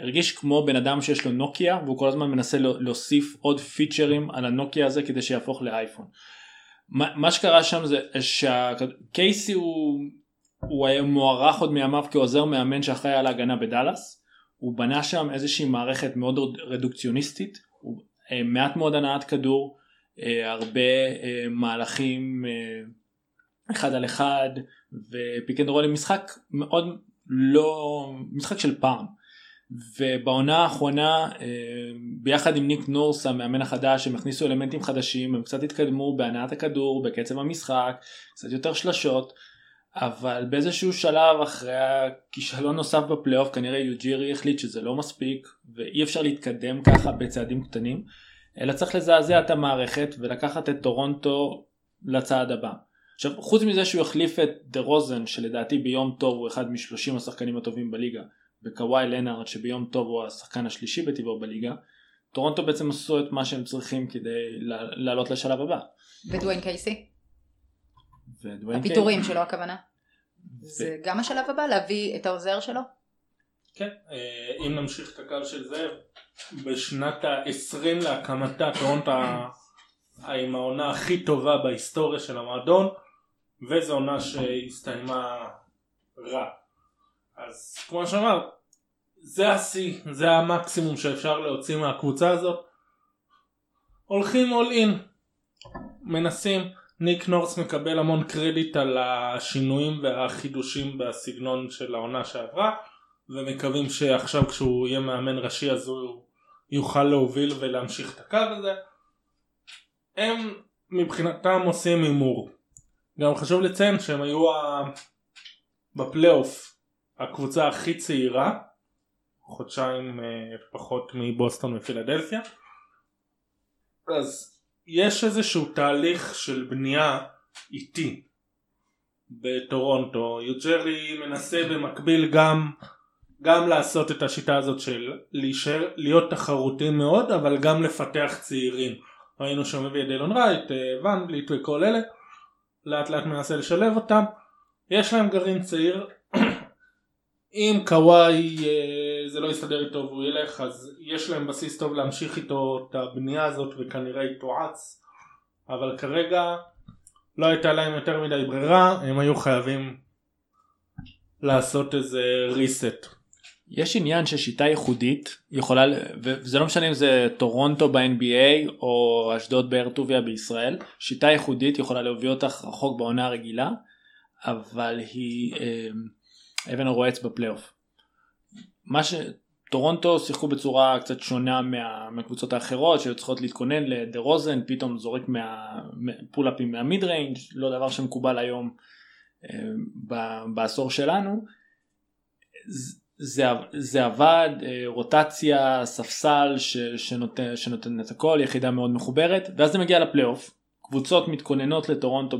הרגיש כמו בן אדם שיש לו נוקיה והוא כל הזמן מנסה לה- להוסיף עוד פיצ'רים על הנוקיה הזה כדי שיהפוך לאייפון. מה שקרה שם זה שקייסי הוא הוא היה מוערך עוד מימיו כעוזר מאמן שאחראי על ההגנה בדאלאס. הוא בנה שם איזושהי מערכת מאוד רדוקציוניסטית, הוא, אה, מעט מאוד הנעת כדור, אה, הרבה אה, מהלכים אה, אחד על אחד ו pick and משחק מאוד לא משחק של פעם. ובעונה האחרונה אה, ביחד עם ניק נורס המאמן החדש הם הכניסו אלמנטים חדשים הם קצת התקדמו בהנעת הכדור בקצב המשחק קצת יותר שלשות אבל באיזשהו שלב אחרי הכישלון נוסף בפלייאוף כנראה יוג'ירי החליט שזה לא מספיק ואי אפשר להתקדם ככה בצעדים קטנים אלא צריך לזעזע את המערכת ולקחת את טורונטו לצעד הבא. עכשיו חוץ מזה שהוא החליף את דה רוזן שלדעתי ביום טוב הוא אחד משלושים השחקנים הטובים בליגה וקוואי לנארד שביום טוב הוא השחקן השלישי בטיבו בליגה טורונטו בעצם עשו את מה שהם צריכים כדי לעלות לשלב הבא. ודוויין קייסי? ודוויין הפיטורים שלו הכוונה. זה גם השלב הבא להביא את העוזר שלו? כן, אה, אם נמשיך את הקו של זאב, בשנת ה-20 להקמתה טורונטו עם העונה הכי טובה בהיסטוריה של המועדון וזו עונה שהסתיימה רע. אז כמו שאמר, זה השיא, זה המקסימום שאפשר להוציא מהקבוצה הזאת. הולכים all in. מנסים. ניק נורס מקבל המון קרדיט על השינויים והחידושים בסגנון של העונה שעברה ומקווים שעכשיו כשהוא יהיה מאמן ראשי אז הוא יוכל להוביל ולהמשיך את הקו הזה. הם מבחינתם עושים הימור. גם חשוב לציין שהם היו. בפלייאוף הקבוצה הכי צעירה, חודשיים אה, פחות מבוסטון ופילדלפיה. אז יש איזשהו תהליך של בנייה איטי בטורונטו. יוג'רי מנסה במקביל גם, גם לעשות את השיטה הזאת של להישאר, להיות תחרותי מאוד אבל גם לפתח צעירים. ראינו שהוא מביא את דילון רייט, אה, בליט וכל אלה. לאט לאט מנסה לשלב אותם. יש להם גרעין צעיר. אם קוואי אה, זה לא יסתדר איתו והוא ילך אז יש להם בסיס טוב להמשיך איתו את הבנייה הזאת וכנראה יתועץ אבל כרגע לא הייתה להם יותר מדי ברירה הם היו חייבים לעשות איזה reset. יש עניין ששיטה ייחודית יכולה וזה לא משנה אם זה טורונטו ב-NBA או אשדוד באר טוביה בישראל שיטה ייחודית יכולה להוביל אותך רחוק בעונה הרגילה אבל היא אה, אבן הרועץ בפלייאוף. מה שטורונטו שיחקו בצורה קצת שונה מה, מהקבוצות האחרות שהיו צריכות להתכונן לדה רוזן פתאום זורק מהפולאפים מהמיד ריינג' לא דבר שמקובל היום אה, בעשור שלנו. זה, זה עבד, אה, רוטציה, ספסל ש, שנותן, שנותן את הכל, יחידה מאוד מחוברת, ואז זה מגיע לפלייאוף, קבוצות מתכוננות לטורונטו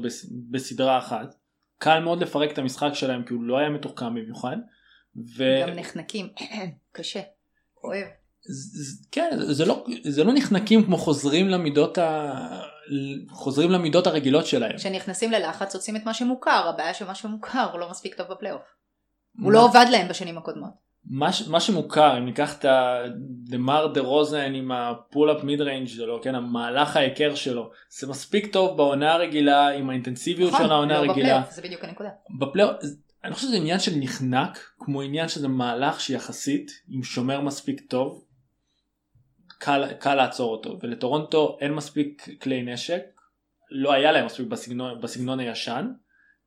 בסדרה אחת, קל מאוד לפרק את המשחק שלהם כי הוא לא היה מתוחכם במיוחד. ו... גם נחנקים, קשה, כואב. כן, זה לא, זה לא נחנקים כמו חוזרים למידות, ה... חוזרים למידות הרגילות שלהם. כשנכנסים ללחץ עושים את מה שמוכר, הבעיה שמה שמוכר הוא לא מספיק טוב בפלייאוף. הוא לא עבד להם בשנים הקודמות. מה, מה שמוכר אם ניקח את הדמר דה רוזן עם ה pull-up mid range שלו כן המהלך ההיכר שלו זה מספיק טוב בעונה הרגילה עם האינטנסיביות נכון, של העונה לא הרגילה. זה בדיוק הנקודה. בפלייאוף אני חושב שזה עניין של נחנק כמו עניין שזה מהלך שיחסית עם שומר מספיק טוב קל, קל לעצור אותו ולטורונטו אין מספיק כלי נשק לא היה להם מספיק בסגנון, בסגנון הישן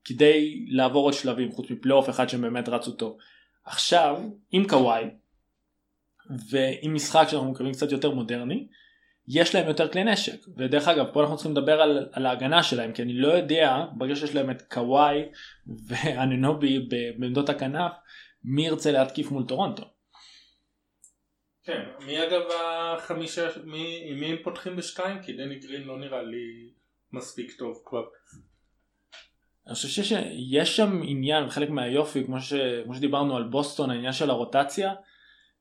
כדי לעבור עוד שלבים חוץ מפלייאוף אחד שהם באמת רצו טוב. עכשיו עם קוואי ועם משחק שאנחנו מקווים קצת יותר מודרני יש להם יותר כלי נשק ודרך אגב פה אנחנו צריכים לדבר על, על ההגנה שלהם כי אני לא יודע ברגע שיש להם את קוואי ואננובי בעמדות הכנף מי ירצה להתקיף מול טורונטו. כן, מי אגב החמישה, מי, מי הם פותחים בשתיים? כי דני גרין לא נראה לי מספיק טוב כבר. אני חושב שיש שם עניין חלק מהיופי כמו, ש, כמו שדיברנו על בוסטון העניין של הרוטציה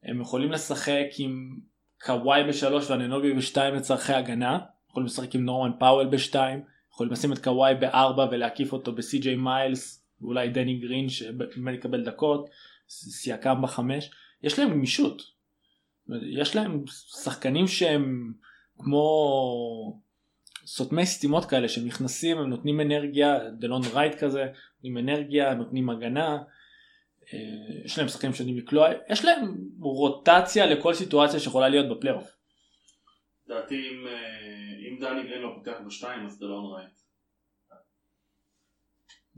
הם יכולים לשחק עם קוואי בשלוש ואננובי בשתיים לצורכי הגנה יכולים לשחק עם נורמן פאוול בשתיים יכולים לשים את קוואי בארבע ולהקיף אותו בסי.ג'יי מיילס ואולי דני גרין שבאמת יקבל דקות סייקם בחמש. יש להם גמישות. יש להם שחקנים שהם כמו סותמי סתימות כאלה שהם נכנסים הם נותנים אנרגיה דלון רייט כזה נותנים אנרגיה נותנים הגנה אה, יש להם שחקנים שיודעים לקלוע יש להם רוטציה לכל סיטואציה שיכולה להיות בפלייאוף. לדעתי אם, אה, אם דני גרין לא פותח בשתיים אז דלון רייט.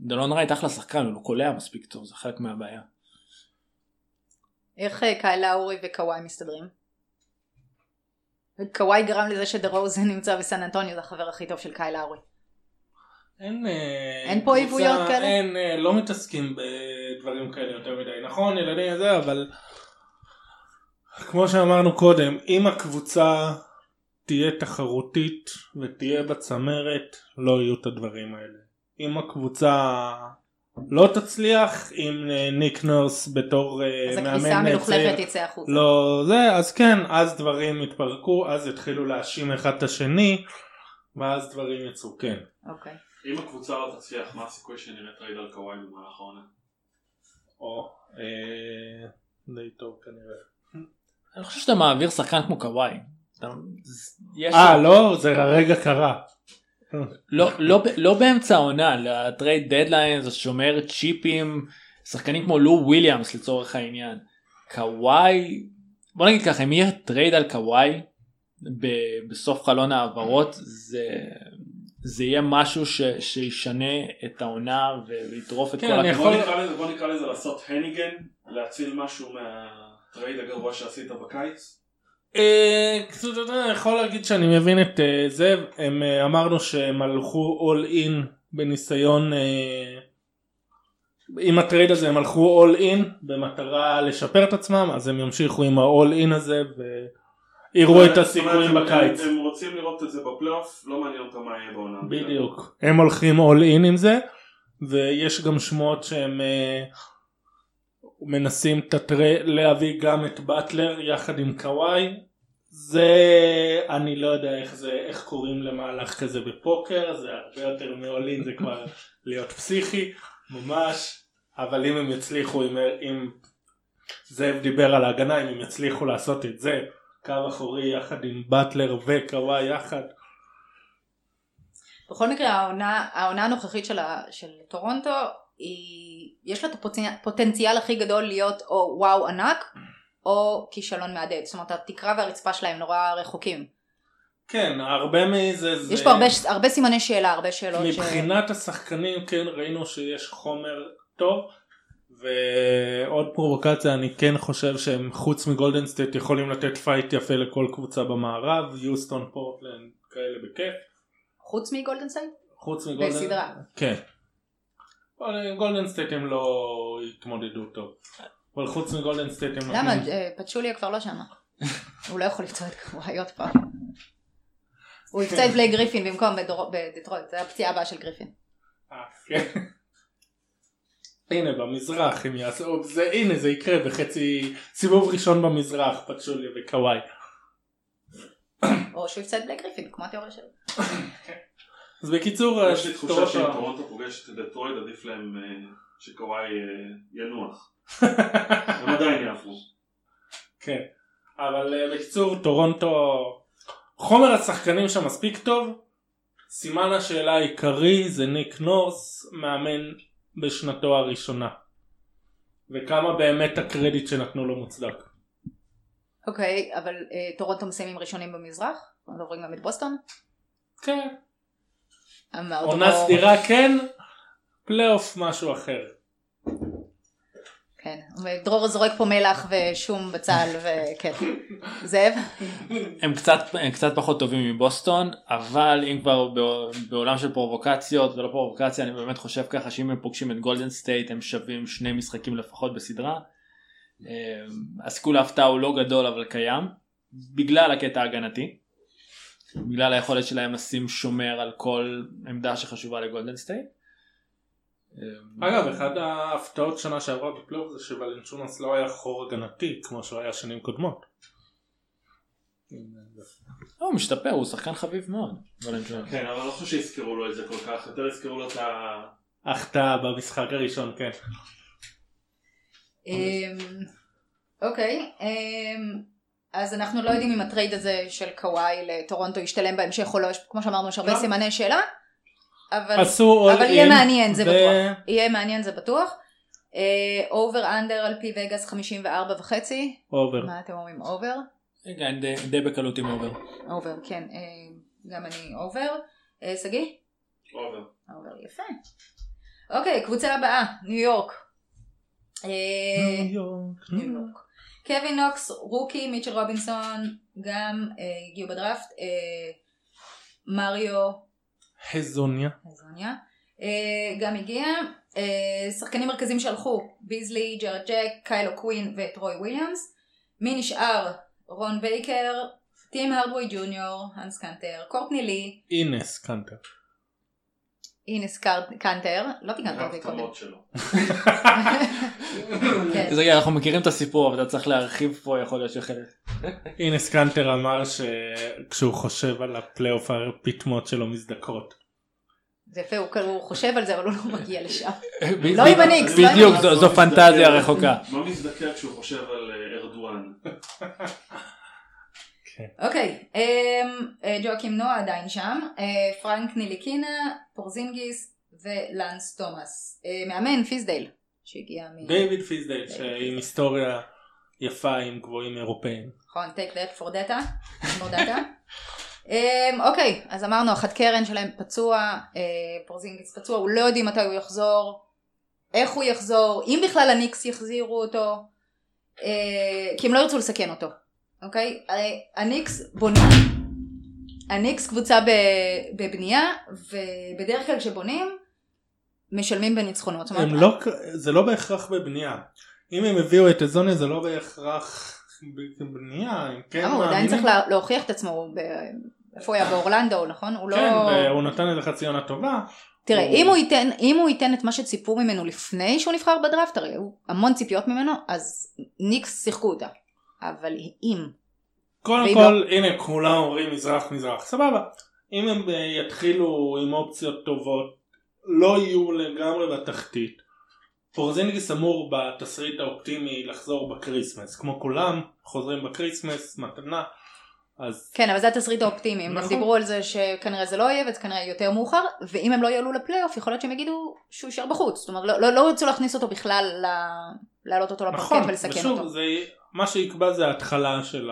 דלון רייט אחלה שחקן הוא לא קולע מספיק טוב זה חלק מהבעיה. איך אה, קאי לאורי וקוואי מסתדרים? קוואי גרם לזה שדרוזן נמצא בסן אנטוניו זה החבר הכי טוב של קאי לאורי. אין, אין פה עיבויות כאלה? אין, לא מתעסקים בדברים כאלה יותר מדי. נכון, ילדים זה, אבל כמו שאמרנו קודם, אם הקבוצה תהיה תחרותית ותהיה בצמרת, לא יהיו את הדברים האלה. אם הקבוצה לא תצליח עם ניק נורס בתור אז מאמן הכביסה המלוכלכת תצא החוצה. לא זה אז כן אז דברים יתפרקו אז יתחילו להאשים אחד את השני ואז דברים יצאו כן. אוקיי. אם הקבוצה לא תצליח מה הסיכוי שנראה טרייד על קוואי במהלך העונה? או אה, די טוב כנראה. אני חושב שאתה מעביר שחקן כמו קוואי. אה לא זה הרגע קרה. לא, לא, לא באמצע העונה, ל trade deadline זה שומר צ'יפים, שחקנים כמו לו וויליאמס לצורך העניין. קוואי, בוא נגיד ככה, אם יהיה טרייד על קוואי, בסוף חלון העברות זה, זה יהיה משהו ש, שישנה את העונה ויטרוף את כן, כל הכיוון. יכול- בוא בוא נקרא לזה לעשות הניגן, להציל משהו מהטרייד הגרוע שעשית בקיץ. אה, קצת, אתה יכול להגיד שאני מבין את אה, זה, הם אה, אמרנו שהם הלכו all in בניסיון, עם הטרייד הזה הם הלכו all in במטרה לשפר את עצמם, אז הם ימשיכו עם ה-all in הזה ויראו את הסיכויים בקיץ. הם רוצים לראות את זה בפלייאוף, לא מעניין אותם מה יהיה בעונה. בדיוק, הם הולכים all in עם זה, ויש גם שמועות שהם מנסים את הטרי... להביא גם את באטלר יחד עם קוואי. זה אני לא יודע איך זה איך קוראים למהלך כזה בפוקר זה הרבה יותר מעולין זה כבר להיות פסיכי ממש אבל אם הם יצליחו אם, אם זאב דיבר על ההגנה אם הם יצליחו לעשות את זה קו אחורי יחד עם באטלר וקוואי יחד בכל מקרה העונה, העונה הנוכחית של, ה, של טורונטו היא, יש לה את הפוטנציאל, הכי גדול להיות או וואו ענק או כישלון מהדהד, זאת אומרת התקרה והרצפה שלהם נורא רחוקים. כן הרבה מזה זה יש פה הרבה, הרבה סימני שאלה, הרבה שאלות. מבחינת השחקנים כן ראינו שיש חומר טוב ועוד פרובוקציה אני כן חושב שהם חוץ מגולדן סטייט יכולים לתת פייט יפה לכל קבוצה במערב יוסטון פורטלנד כאלה בכיף ש... חוץ מגולדן סטייט? חוץ מגולדן בסדרה. כן. אבל גולדן סטייט הם לא התמודדו טוב אבל חוץ מגולדן סטייט הם למה? אה, פאצ'וליה כבר לא שמה. הוא לא יכול לפצוע את קוואי עוד פעם. הוא יפצע את בלייק גריפין במקום בדטרויט, זה הפציעה הבאה של גריפין. אה, כן. הנה במזרח הם יעשו זה הנה זה יקרה בחצי סיבוב ראשון במזרח פאצ'וליה וקוואי. או שהוא יפצע את בלייק גריפין, כמו התיאוריה שלו. אז בקיצור יש לי תחושה שאם טורונטו- טורונטו פוגשת את דטרויט עדיף להם אה, שקוואי אה, ינוח. הם עדיין יעברו. כן אבל אה, בקיצור טורונטו חומר השחקנים שם מספיק טוב סימן השאלה העיקרי זה ניק נרס מאמן בשנתו הראשונה וכמה באמת הקרדיט שנתנו לו מוצדק. אוקיי, אבל אה, טורונטו מסיימים ראשונים במזרח? אנחנו עוברים גם את בוסטון? כן אמרת עונה סדירה כן פלייאוף משהו אחר. כן, דרור זורק פה מלח ושום בצל וכן. זאב? הם קצת, הם קצת פחות טובים מבוסטון, אבל אם כבר בע- בעולם של פרובוקציות, זה לא פרובוקציה, אני באמת חושב ככה שאם הם פוגשים את גולדן סטייט הם שווים שני משחקים לפחות בסדרה. אה, הסיכוי להפתעה הוא לא גדול אבל קיים, בגלל הקטע ההגנתי, בגלל היכולת שלהם לשים שומר על כל עמדה שחשובה לגולדן סטייט. אה, אגב אחד ההפתעות שנה שעברה בפלייאוף זה שוולנצ'ונס לא היה חור הגנתי כמו שהוא היה שנים קודמות. לא, הוא משתפר, הוא שחקן חביב מאוד. כן, אבל אני לא חושב שיזכרו לו את זה כל כך, יותר יזכרו לו את ה... החטאה במשחק הראשון כן. אמ, אוקיי, אמ, אז אנחנו לא יודעים אם ה trade הזה של קוואי לטורונטו ישתלם בהמשך או לא, כמו שאמרנו יש הרבה לא. סימני שאלה, אבל אבל יהיה מעניין זה ו- בטוח, יהיה מעניין זה בטוח. over under על פי וגאס 54 וחצי, over. מה אתם אומרים over? רגע, אני די- די בקלות עם over. over, כן, אה, גם אני over. אה, שגיא? over. over, יפה. אוקיי, קבוצה הבאה, ניו יורק. אה, ניו יורק, ניו יורק. קווין נוקס, rookie, מיטשל רובינסון, גם אה, הגיעו בדראפט, אה, מריו הזוניה. הזוניה, אה, גם הגיע, אה, שחקנים מרכזיים שהלכו, ביזלי, ג'ארט ג'ק, קייל או'קווין וטרוי וויליאמס, מי נשאר? רון בייקר, טים הרדווי ג'וניור, האנס קנטר, קורטני לי, אינס קנטר. אינס קנטר, לא תיקנת אותי קודם. כן. אז רגע, אנחנו מכירים את הסיפור, אבל אתה צריך להרחיב פה, יכול להיות שחלק. אינס קנטר אמר שכשהוא חושב על הפלייאוף הפטמות שלו מזדקרות. זה יפה, הוא חושב על זה אבל הוא לא מגיע לשם. לא עם הניקס, לא בדיוק. זו- פנטזיה רחוקה. מה מזדקר כשהוא חושב על אה, ארדואן? אוקיי, אמ, אה, ג'ואקים נועה עדיין שם, אה, פרנק נטיליקינה, פורזינגיס ולאנס תומאס. אה, מאמן פיסדייל, שהגיע מ... דיוויד פיסדייל שעם היסטוריה יפה עם גבוהים אירופאים. נכון, take that for data, for data. אמ, אוקיי, אז אמרנו, החד קרן שלהם פצוע, פורזינגיס פצוע, הוא לא יודעים מתי הוא יחזור, איך הוא יחזור, אם בכלל הניקס יחזירו אותו, כי הם לא ירצו לסכן אותו, אוקיי? הרי הניקס בונים, הניקס קבוצה בבנייה, ובדרך כלל כשבונים, משלמים בניצחונות. הם לא, זה לא בהכרח בבנייה. אם הם הביאו את אזוניה זה לא בהכרח בבנייה. הם כן למה הוא עדיין מאמינים- צריך לה- להוכיח את עצמו, איפה הוא היה באורלנדו, נכון? הוא לא... כן, והוא נתן איזה חצי עונה טובה. תראה, אם הוא ייתן, אם הוא ייתן את מה שציפו ממנו לפני שהוא נבחר בדראפט, הרי היו המון ציפיות ממנו, אז ניקס שיחקו אותה. אבל אם, קודם כל, הנה כולם אומרים מזרח מזרח, סבבה. אם הם אה, יתחילו עם אופציות טובות, לא יהיו לגמרי בתחתית. פורזינגיס אמור בתסריט האופטימי לחזור בקריסמס, כמו כולם חוזרים בקריסמס, מתנה, אז כן, אבל זה התסריט האופטימי, הם נכון. דיברו על זה שכנראה זה לא יהיה וזה כנראה יותר מאוחר, ואם הם לא יעלו לפלייאוף, יכול להיות שהם יגידו שהוא יישאר בחוץ. זאת אומרת, לא, לא, לא ירצו להכניס אותו בכלל, ל- להעלות אותו לפרקט נכון, ולסכן ושוב, אותו. זה, מה שיקבע זה ההתחלה של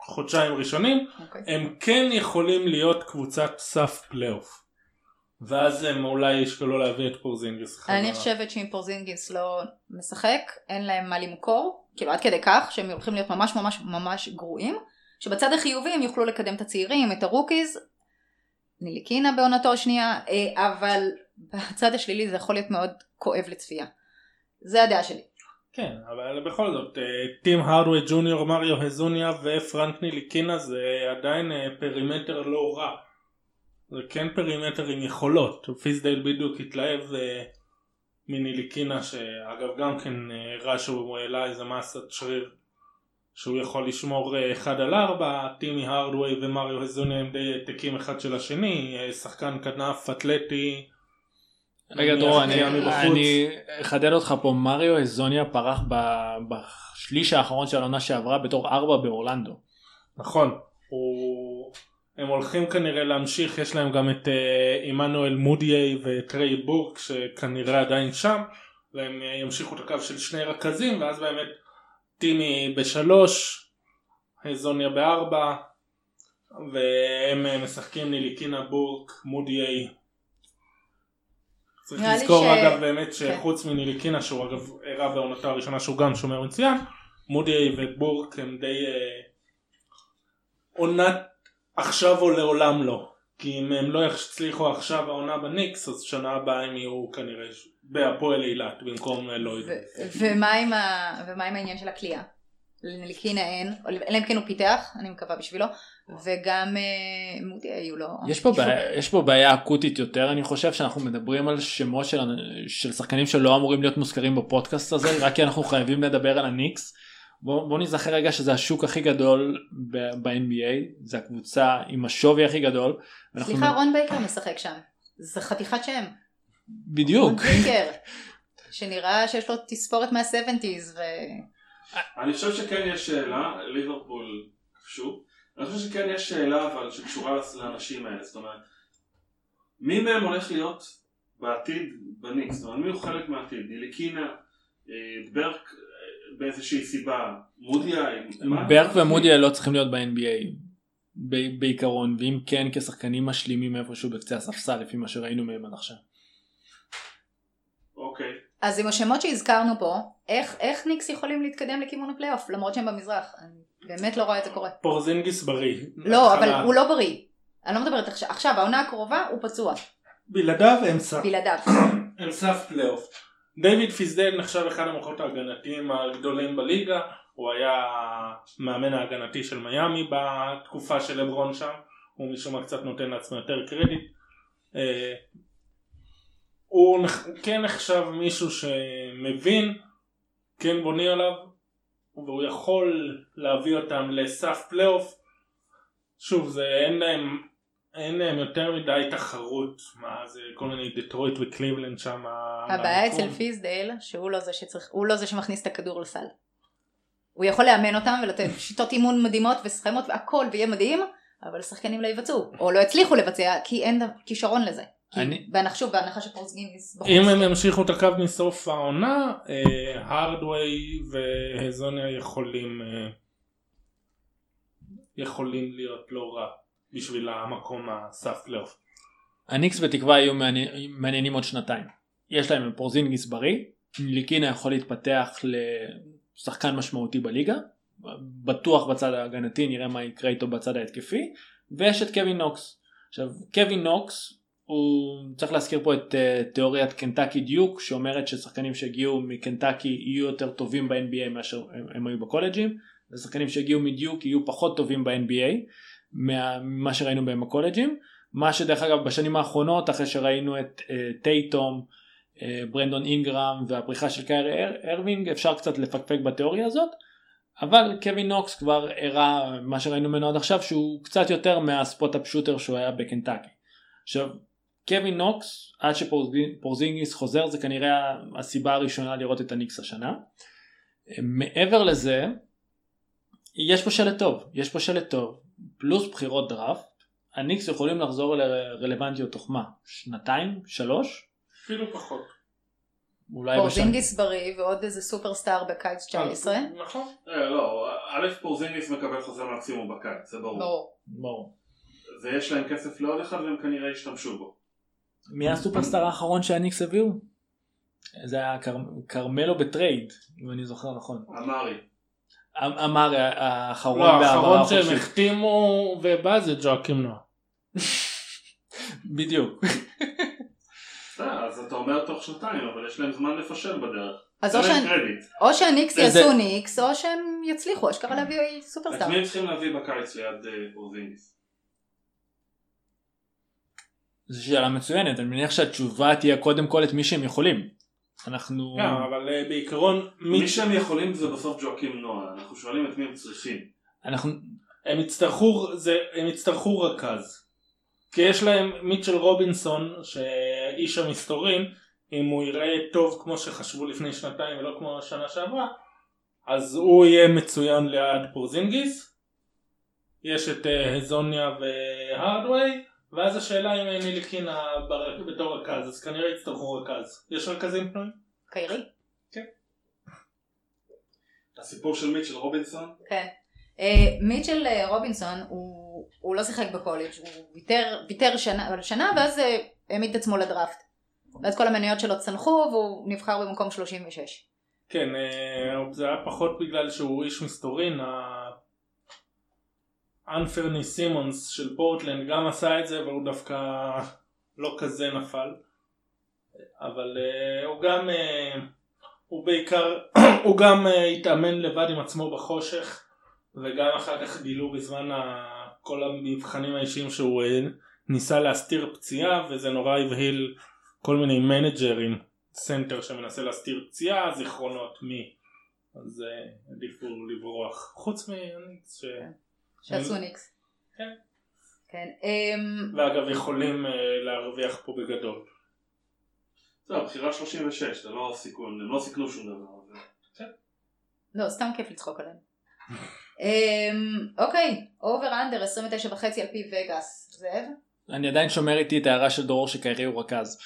החודשיים הראשונים, אוקיי. הם כן יכולים להיות קבוצת סף פלייאוף. ואז הם אולי ישקלו להביא את פורזינגיס חזרה. אני חושבת שאם פורזינגיס לא משחק, אין להם מה למכור, כאילו עד כדי כך שהם הולכים להיות ממש ממש ממש גרועים, שבצד החיובי הם יוכלו לקדם את הצעירים, את ה rookies, נטיליקינה בעונתו השנייה, אה, אבל בצד השלילי זה יכול להיות מאוד כואב לצפייה. זה הדעה שלי. כן, אבל בכל זאת, אה, טים הרדווי ג'וניור, מריו הזוניה ופרנק נטיליקינה זה עדיין אה, perimeter לא רע. זה כן perimeter עם יכולות. פיסדייל בדיוק התלהב אה, מניליקינה, שאגב גם כן אה, הראה שהוא העלה איזה מסת שריר שהוא יכול לשמור אחד על ארבע, טימי הרדווי ומריו הזוניה הם די העתקים אחד של השני, שחקן כנף אתלטי. רגע דרור, אני, אחדד אותך פה, מריו אזוניה פרח בשליש האחרון של העונה שעברה בתור ארבע באורלנדו. נכון, הוא... הם הולכים כנראה להמשיך, יש להם גם את אה, עמנואל מודיי וטריי בורק שכנראה עדיין שם, והם אה, ימשיכו את הקו של שני רכזים, ואז באמת טימי בשלוש, זוניה בארבע, והם אה, משחקים ניליקינה בורק, מודיי. צריך לזכור ש- אגב באמת כן. שחוץ מניליקינה שהוא אגב הראה בעונתו הראשונה שהוא גם שומר מצוין, מודיי ובורק הם די אה, עונת עכשיו או לעולם לא. כי אם הם לא יצליחו עכשיו העונה בניקס אז שנה הבאה הם יהיו כנראה בהפועל אילת במקום אה, לא יודע. ומה עם העניין של הכלייה? לניליקינה אין, אלא אם כן הוא פיתח, אני מקווה בשבילו, וגם אה, מודי היו לו. יש פה, בעיה, יש פה בעיה אקוטית יותר אני חושב שאנחנו מדברים על שמות של, של שחקנים שלא אמורים להיות מוזכרים בפודקאסט הזה רק כי אנחנו חייבים לדבר על הניקס. בוא, בוא נזכר רגע שזה השוק הכי גדול ב-NBA זה הקבוצה עם השווי הכי גדול. סליחה, מד- רון בייקר משחק שם. זה חתיכת שם. בדיוק. רון בייקר. שנראה שיש לו תספורת מה-70's ו... אני חושב שכן יש שאלה, ליברפול כבשו, אני חושב שכן יש שאלה אבל שקשורה לאנשים האלה, זאת אומרת, מי מהם הולך להיות בעתיד בניקס, זאת אומרת מי הוא חלק מהעתיד, נטיליקינה, אה, ברק אה, באיזושהי סיבה, מודיאיי? ברק ומודי לא צריכים להיות ב-NBA בעיקרון ואם כן כשחקנים משלימים איפשהו בקצה הספסל לפי מה שראינו מהם עד עכשיו. אז עם השמות שהזכרנו פה, איך, איך ניקס יכולים להתקדם לכיוון הפלייאוף, למרות שהם במזרח? אני באמת לא רואה את זה קורה. פורזינגיס בריא. לא, אבל. הוא לא בריא. אני לא מדברת עכשיו, עכשיו העונה הקרובה הוא פצוע, בלעדיו הם סף. בלעדיו. הם סף פלייאוף. דיוויד פיסדל נחשב אחד המוחות ההגנתיים הגדולים בליגה, הוא היה מאמן ההגנתי של מיאמי בתקופה של לברון שם, הוא משום מה קצת נותן לעצמו יותר קרדיט. הוא כן נחשב מישהו שמבין, כן בונים עליו, והוא יכול להביא אותם לסף פלייאוף. שוב, זה אין להם אין להם יותר מדי תחרות, מה זה כל מיני דטרויט וקליבלנד שם. הבעיה. אצל פיסדייל שהוא לא זה שצריך, הוא לא זה שמכניס את הכדור לסל. הוא יכול לאמן אותם ולתת שיטות אימון מדהימות וסכמות והכל ויהיה מדהים, אבל השחקנים לא יבצעו, או לא יצליחו לבצע כי אין כישרון לזה. אני- בהנחה, שפורסגיניס בחוץ. אם הם ימשיכו את הקו מסוף העונה, הרדווי והזוניה יכולים אה, יכולים להיות לא רע בשביל המקום הסף פלייאוף. הניקס בתקווה יהיו מעניינים עוד שנתיים. יש להם פורזינגיס בריא, נטיליקינה יכול להתפתח לשחקן משמעותי בליגה, בטוח בצד ההגנתי, נראה מה יקרה איתו בצד ההתקפי, ויש את קווין נוקס. עכשיו, קווין נוקס, הוא צריך להזכיר פה את אה, תיאוריית קנטקי דיוק, שאומרת ששחקנים שהגיעו מקנטקי יהיו יותר טובים ב-NBA מאשר הם, הם היו בקולג'ים, ושחקנים שהגיעו מדיוק יהיו פחות טובים ב-NBA ממה שראינו בהם בקולג'ים. מה שדרך אגב בשנים האחרונות אחרי שראינו את טייטום, אה, ברנדון אינגרם והפריחה של קיירי אר, ארווינג אפשר קצת לפקפק בתיאוריה הזאת אבל קווין נוקס כבר הראה מה שראינו ממנו עד עכשיו שהוא קצת יותר מה spot-up shooter שהוא היה בקנטקי. עכשיו קווין נוקס עד שפורזינגיס חוזר זה כנראה הסיבה הראשונה לראות את הניקס השנה. מעבר לזה יש פה שלד טוב יש פה שלד טוב פלוס בחירות דראפט הניקס יכולים לחזור לרלוונטיות תוך מה? שנתיים? שלוש? אפילו פחות. אולי בשנה. פורזינגיס בריא ועוד איזה superstar בקיץ 19. נכון. אה, לא, א' פורזינגיס מקבל חוזה מקסימום בקיץ, זה ברור. ברור. ברור. ויש להם כסף לעוד אחד והם כנראה ישתמשו בו. מי ה superstar האחרון שהניקס הביאו? זה היה קר... קרמלו ב trade אם אני זוכר נכון. אמארה. אמ- אמארה האחרון לא, האחרון שהם. החתימו ובא זה ג'ואקים נועה. בדיוק. בסדר, אז אתה אומר תוך שנתיים, אבל יש להם זמן לפשל בדרך. אז או שהניקס יעשו ניקס או שהם יצליחו אשכרה להביא את superstar. מי הם צריכים להביא בקיץ ליד אה, פורזינגיס? זו שאלה מצוינת אני מניח שהתשובה תהיה קודם כל את מי שהם יכולים. אנחנו כן, אבל אה, בעיקרון מי מי שהם יכולים זה בסוף ג'ואקים נועה, אנחנו שואלים את מי הם צריכים. אנחנו הם יצטרכו זה הם יצטרכו רכז. כי יש להם מיטשל רובינסון שאיש המסתורין אם הוא יראה טוב כמו שחשבו לפני שנתיים ולא כמו השנה שעברה אז הוא יהיה מצוין ליד פורזינגיס. יש את אה, הזוניה והרדווי ואז השאלה אם אין ניליקינה בר- בתור רכז אז כנראה יצטרכו רכז. יש רכזים פנויים? קיירי? הסיפור של מיטשל רובינסון, כן. אה, מיטשל אה, רובינסון הוא הוא לא שיחק בקולג' הוא ויתר- ויתר שנה שנה ואז אה, העמיד את עצמו לדראפט. ואז כל המניות שלו צנחו והוא נבחר במקום 36. כן, אה, זה היה פחות בגלל שהוא איש מסתורין, אנפרני סימונס של פורטלנד גם עשה את זה אבל הוא דווקא לא כזה נפל. אבל אה, הוא גם, אה, הוא בעיקר, הוא גם אה, התאמן לבד עם עצמו בחושך וגם אחר כך גילו בזמן ה- כל המבחנים האישיים שהוא ניסה להסתיר פציעה וזה נורא הבהיל כל מיני מנג'רים סנטר שמנסה להסתיר פציעה, זיכרונות מי. אז אה, עדיפו לברוח. חוץ מהניקס ש... שעשו ניקס. כן. כן. אמ, ואגב יכולים אה, להרוויח פה בגדול. זהו, בחירה 36, זה לא סיכון, הם לא סיכנו שום דבר. זה- לא, סתם כיף לצחוק עליהם. אמ, אוקיי, over under 29 וחצי על פי וגאס. זאב? אני עדיין שומר איתי את ההערה של דרור שקיירי הוא רכז.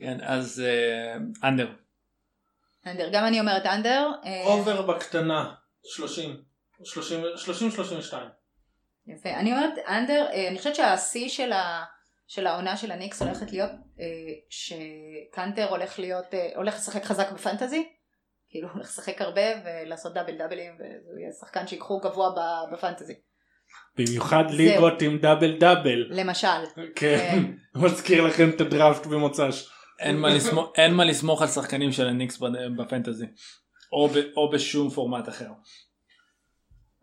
כן, אז אה, אנדר. אנדר, גם אני אומרת under. אה, over בקטנה, 30. 30-32. יפה. אני אומרת under, אה, אני חושבת שהשיא של, ה, של העונה של הניקס הולכת להיות אה, שקנטר הולך להיות, אה, הולך לשחק חזק בפנטזי. כאילו הוא הולך לשחק הרבה ולעשות דאבל דאבלים והוא יהיה שחקן שיקחו גבוה ב- בפנטזי. במיוחד ליגות עם double double. למשל. כן. מזכיר לכם את הדראפט במוצ"ש. אין מה לסמוך- על שחקנים של הניקס בפנטזי. או ב- או בשום פורמט אחר.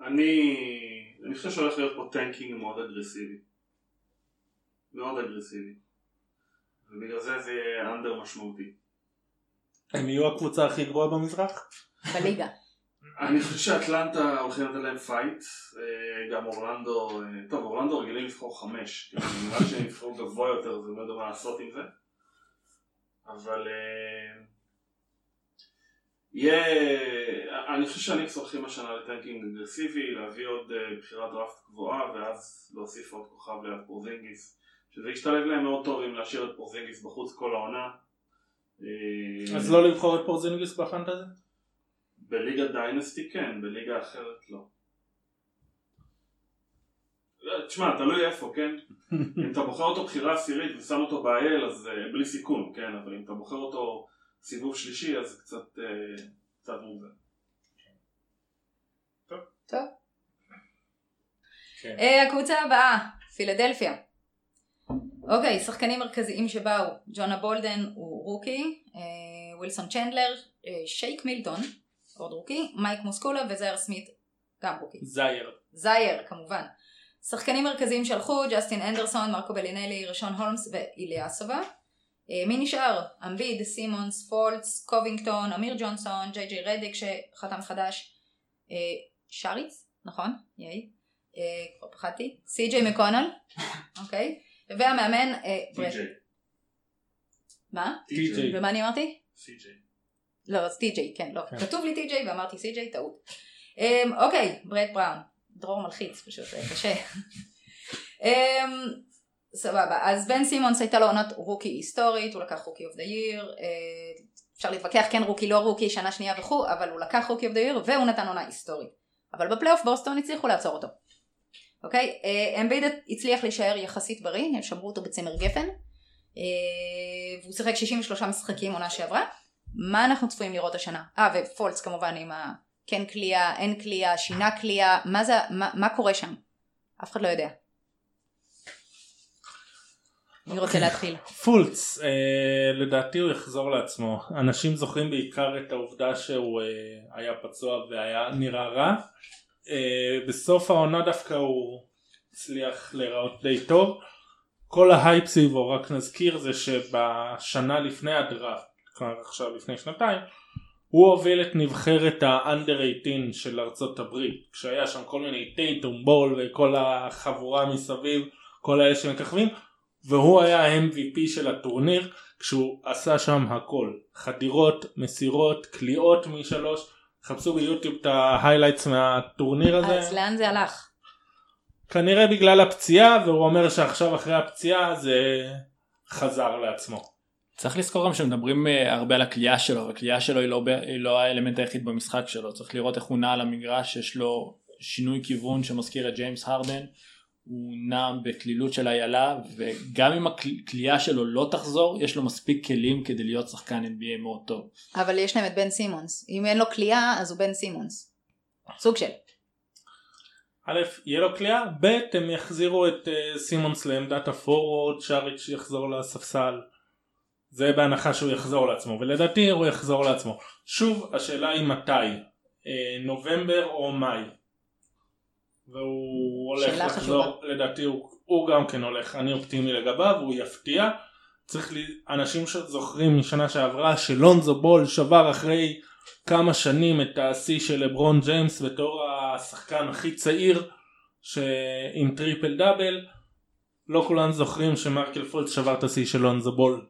אני, אני חושב שהולך להיות פה tanking מאוד אגרסיבי. מאוד אגרסיבי. ובגלל זה זה יהיה under משמעותי. הם יהיו הקבוצה הכי גרועה במזרח? בליגה. אני חושב שאטלנטה הולכים לתת להם fight, אה, גם אורלנדו, אה, טוב אורלנדו רגילים לבחור חמש, כאילו, נראה שהם יבחרו גבוה יותר אני לא יודע מה לעשות עם זה, אבל אה, יהיה, אני חושב שהניקס הולכים השנה ל tanking אגרסיבי, להביא עוד אה, בחירת דראפט גבוהה ואז להוסיף עוד כוכב ליד פורזינגיס שזה ישתלב להם מאוד טוב אם להשאיר את פורזינגיס בחוץ כל העונה. אה, אז לא לבחור את פורזינגיס בפנטזי? בליגה דיינסטי כן, בליגה אחרת לא. לא, תשמע, תלוי איפה, כן? אם אתה בוחר אותו בחירה עשירית ושם אותו ב-IL אז uh, בלי סיכון, כן? אבל אם אתה בוחר אותו סיבוב שלישי אז זה קצת, uh, קצת מוזר. טוב. כן. אה, הקבוצה הבאה, פילדלפיה. אוקיי, שחקנים מרכזיים שבאו, ג'ונה בולדן הוא rookie, אה, ווילסון צ'נדלר, אה, שייק מילטון, עוד rookie, מייק מוסקולה וזייר סמית, גם rookie. זייר. זייר כמובן. שחקנים מרכזיים שהלכו, ג'סטין אנדרסון, מרקו בלינלי, ראשון הולמס ואיליאסובה. אה, מי נשאר? אמביד, סימונס, פולץ, קובינגטון, אמיר ג'ונסון, ג'יי ג'יי רדיק שחתם חדש, אה, שריץ, נכון? ייי. אה, כבר פחדתי. סי.ג'יי מקונל, אוקיי. והמאמן, ברט- טי.ג'יי. מה? טי.ג'יי. ומה אני אמרתי? סי.ג'יי. לא, אז טי.ג'יי, כן, לא. כן. כתוב לי טי.ג'יי ואמרתי סי.ג'יי, טעות. אמ, אוקיי, ברד בראון. דרור מלחיץ, פשוט קשה. סבבה, אז בן סימונס הייתה לו עונת רוקי היסטורית, הוא לקח Rookie of the Year, אפשר להתווכח כן רוקי לא רוקי, שנה שנייה וכו', אבל הוא לקח Rookie of the Year והוא נתן עונה היסטורית. אבל בפלייאוף בוסטון הצליחו לעצור אותו. אוקיי, אה, אמביד הצליח להישאר יחסית בריא, הם שמרו אותו בצמר גפן, אה, והוא שיחק 63 משחקים עונה שעברה. מה אנחנו צפויים לראות השנה? אה, ופולץ כמובן עם ה... כן קליעה, אין קליעה, שינה קליעה, מה זה, מה, מה קורה שם? אף אחד לא יודע. מי רוצה להתחיל? פולץ, אה, לדעתי הוא יחזור לעצמו. אנשים זוכרים בעיקר את העובדה שהוא אה, היה פצוע והיה נראה רע. אה, בסוף העונה דווקא הוא הצליח להיראות די טוב. כל ההייפ סביבו, רק נזכיר, זה שבשנה לפני הדראפט, כלומר עכשיו לפני שנתיים, הוא הוביל את נבחרת ה-under 18 של ארצות הברית, כשהיה שם כל מיני טייטום בול וכל החבורה מסביב, כל אלה שמככבים, והוא היה ה-MVP של הטורניר כשהוא עשה שם הכל. חדירות, מסירות, קליעות משלוש. חפשו ביוטיוב את ה highlights מהטורניר הזה. אז לאן זה הלך? כנראה בגלל הפציעה והוא אומר שעכשיו אחרי הפציעה זה חזר לעצמו. צריך לזכור גם שמדברים אה, הרבה על הקליעה שלו והקליעה שלו היא לא, היא לא האלמנט היחיד במשחק שלו. צריך לראות איך הוא נע על המגרש יש לו שינוי כיוון שמזכיר את ג'יימס הרדן הוא נע בקלילות של איילה וגם אם הכלייה שלו לא תחזור יש לו מספיק כלים כדי להיות שחקן NBA מאוד טוב אבל יש להם את בן סימונס. אם אין לו קליעה אז הוא בן סימונס. סוג של. א', יהיה לו קליעה, ב', הם יחזירו את uh, סימונס לעמדת הפורוורד, שריץ' יחזור לספסל. זה בהנחה שהוא יחזור לעצמו, ולדעתי הוא יחזור לעצמו. שוב, השאלה היא מתי, אה, נובמבר או מאי. והוא הולך לחזור, חשובה. לדעתי הוא, הוא גם כן הולך, אני אופטימי לגביו, הוא יפתיע. צריך לי, אנשים שזוכרים משנה שעברה שלונזו בול שבר אחרי כמה שנים את השיא של לברון ג'יימס בתור השחקן הכי צעיר ש... עם טריפל דאבל לא כולם זוכרים שמרקל פולץ שבר את השיא של לונזו בול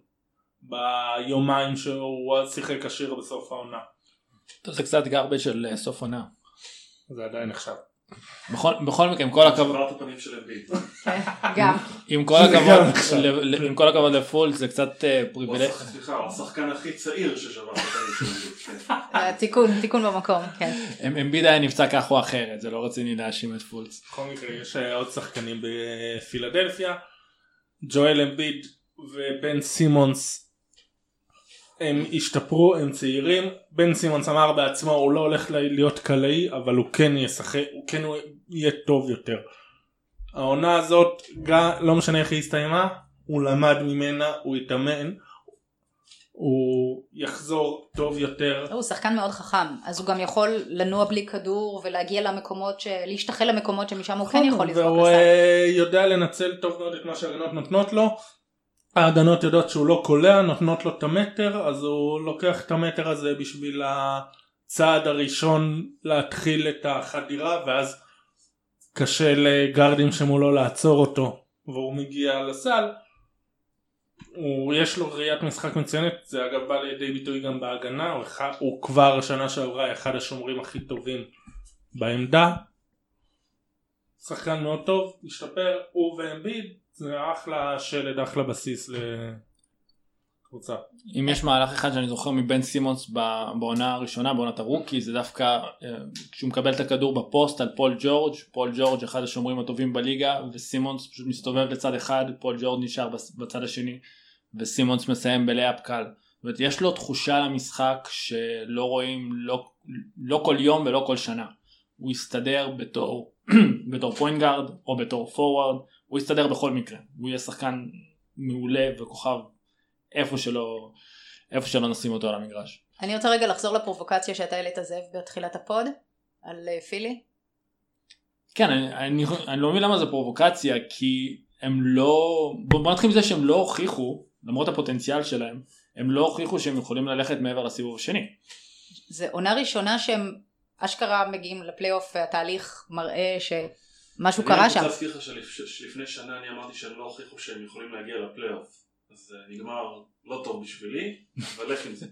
ביומיים שהוא שיחק כשיר בסוף העונה זה קצת גרבג' של אה, סוף עונה זה עדיין נחשב בכל, בכל מקרה עם כל הכבוד. עם כל הכבוד עם כל הכבוד לפולט זה קצת אה, השחק- סליחה, הוא השחקן הכי צעיר ששבר את הפנים של אמביט. אה, תיקון, תיקון במקום, כן. אמביד היה נפצע כך או אחרת זה לא רציני להאשים את פולץ בכל מקרה יש אה, עוד שחקנים בפילדלפיה ג'ואל אמביד ובן סימונס הם השתפרו הם צעירים בן סימונס אמר בעצמו הוא לא הולך להיות קלעי אבל הוא כן ישחק הוא כן יהיה טוב יותר העונה הזאת גם לא משנה איך היא הסתיימה הוא למד ממנה הוא התאמן הוא יחזור טוב יותר הוא שחקן מאוד חכם, אז הוא גם יכול לנוע בלי כדור ולהגיע למקומות, ש- להשתחל למקומות שמשם הוא כן יכול לזרוק והוא לסל. אה, יודע לנצל טוב מאוד את מה שההגנות נותנות לו. ההגנות יודעות שהוא לא קולע, נותנות לו את המטר, אז הוא לוקח את המטר הזה בשביל הצעד הראשון להתחיל את החדירה, ואז קשה לגארדים שמולו לעצור אותו, והוא מגיע לסל. הוא יש לו ראיית משחק מצוינת, זה אגב בא לידי ביטוי גם בהגנה, הוא, אחד, הוא כבר שנה שעברה אחד השומרים הכי טובים בעמדה. שחקן מאוד טוב, השתפר, הוא ואמביד, זה אחלה שלד, אחלה בסיס לקבוצה. אם יש מהלך אחד שאני זוכר מבן סימונס בעונה הראשונה, בעונת הרוקי, זה דווקא אה, כשהוא מקבל את הכדור בפוסט על פול ג'ורג', פול ג'ורג' אחד השומרים הטובים בליגה, וסימונס פשוט מסתובב לצד אחד, פול ג'ורג' נשאר בצד השני, וסימונס מסיים בלייאפ קל. זאת אומרת, יש לו תחושה למשחק שלא רואים לא, לא כל יום ולא כל שנה. הוא יסתדר בתור, בתור פוינט גארד או בתור פורוורד, הוא יסתדר בכל מקרה. הוא יהיה שחקן מעולה וכוכב איפה שלא, איפה שלא נשים אותו על המגרש. אני רוצה רגע לחזור לפרובוקציה שאתה העלית זאב בתחילת ה pod, על אה, פילי. כן, אני, אני, אני לא מבין למה זה פרובוקציה, כי הם לא, בוא נתחיל מזה שהם לא הוכיחו, למרות הפוטנציאל שלהם, הם לא הוכיחו שהם יכולים ללכת מעבר לסיבוב השני. זה עונה ראשונה שהם אשכרה מגיעים לפלייאוף והתהליך מראה שמשהו קרה אני שם. רוצה להזכיר לך שלפ- שלפני שנה אני אמרתי שהם לא הוכיחו שהם יכולים להגיע לפלייאוף. אז אה, נגמר לא טוב בשבילי, אבל לך עם זה.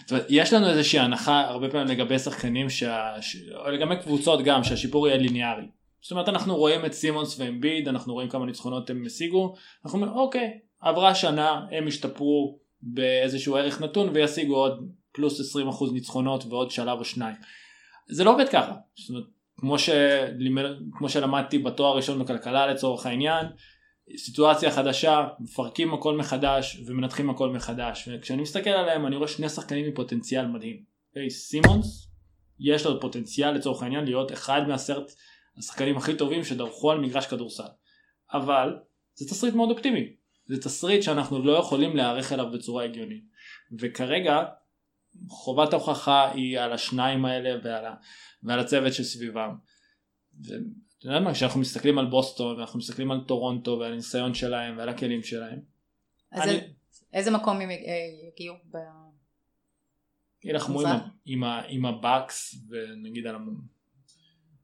זאת אומרת, יש לנו איזושהי הנחה הרבה פעמים לגבי שחקנים, שה... או לגבי קבוצות גם, שהשיפור יהיה ליניארי. זאת אומרת, אנחנו רואים את סימונס ואמביד, אנחנו רואים כמה ניצחונות הם השיגו, אנחנו אומרים, אוקיי, עברה שנה, הם השתפרו באיזשהו ערך נתון וישיגו עוד פלוס 20% ניצחונות ועוד שלב או שניים. זה לא עובד ככה. זאת אומרת, כמו, שלימד, כמו שלמדתי בתואר הראשון בכלכלה לצורך העניין, סיטואציה חדשה, מפרקים הכל מחדש ומנתחים הכל מחדש. וכשאני מסתכל עליהם אני רואה שני שחקנים עם פוטנציאל מדהים. היי, סימונס, יש לו פוטנציאל לצורך העניין להיות אחד מעשרת השחקנים הכי טובים שדרכו על מגרש כדורסל. אבל זה תסריט מאוד אופטימי. זה תסריט שאנחנו לא יכולים להיערך אליו בצורה הגיונית. וכרגע חובת ההוכחה היא על השניים האלה ועל, ה, ועל הצוות שסביבם. ואתה יודע מה, כשאנחנו מסתכלים על בוסטון ואנחנו מסתכלים על טורונטו ועל הניסיון שלהם ועל הכלים שלהם, אז אני- זה- איזה מקום הם יגיעו? ב- יילחמו עם, עם, עם הבאקס ונגיד על המ...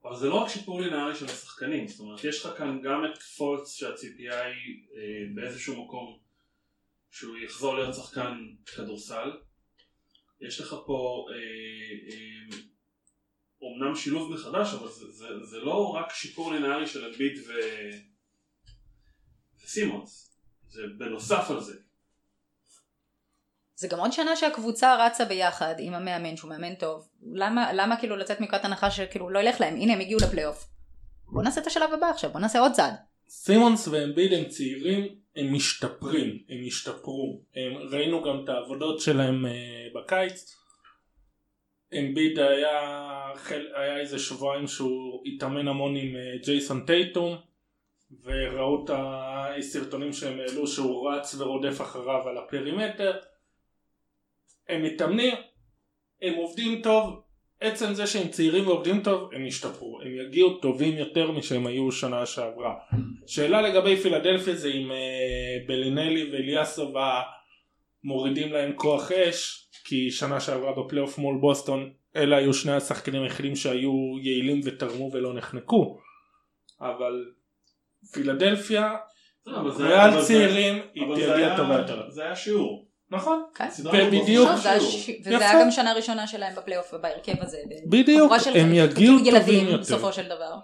אבל זה לא רק שיפור לינארי של השחקנים, זאת אומרת יש לך כאן גם את פולץ שהציפייה היא אה, באיזשהו מקום שהוא יחזור להיות שחקן כדורסל, יש לך פה אה, אה, אומנם שילוב מחדש אבל זה, זה, זה לא רק שיפור לינארי של אמביט ו... וסימונס, זה בנוסף על זה. זה גם עוד שנה שהקבוצה רצה ביחד עם המאמן שהוא מאמן טוב. למה, למה כאילו לצאת מנקודת הנחה שכאילו לא ילך להם? הנה הם הגיעו לפלייאוף. בוא נעשה את השלב הבא עכשיו, בוא נעשה עוד צעד. סימונס ואמביד הם צעירים, הם משתפרים, הם השתפרו. הם, ראינו גם את העבודות שלהם אה, בקיץ. אמביד היה, היה איזה שבועיים שהוא התאמן המון עם אה, ג'ייסון טייטום וראו את הסרטונים שהם העלו שהוא רץ ורודף אחריו על הפרימטר. הם מתאמנים, הם עובדים טוב, עצם זה שהם צעירים ועובדים טוב, הם ישתפרו, הם יגיעו טובים יותר משהם היו שנה שעברה. שאלה לגבי פילדלפיה זה אם אה, בלינלי ואליאסובה מורידים להם כוח אש, כי שנה שעברה בפלייאוף מול בוסטון אלה היו שני השחקנים היחידים שהיו יעילים ותרמו ולא נחנקו. אבל פילדלפיה, ריאל צעירים, היא אבל זה תגיע היה- טובה יותר. זה היה שיעור. נכון? כן. סדרה ובדיוק-. ש- וזה. היה גם שנה ראשונה שלהם בפלייאוף ובהרכב הזה. בדיוק, הם יגיעו טובים ילדים יותר. בסופו של דבר.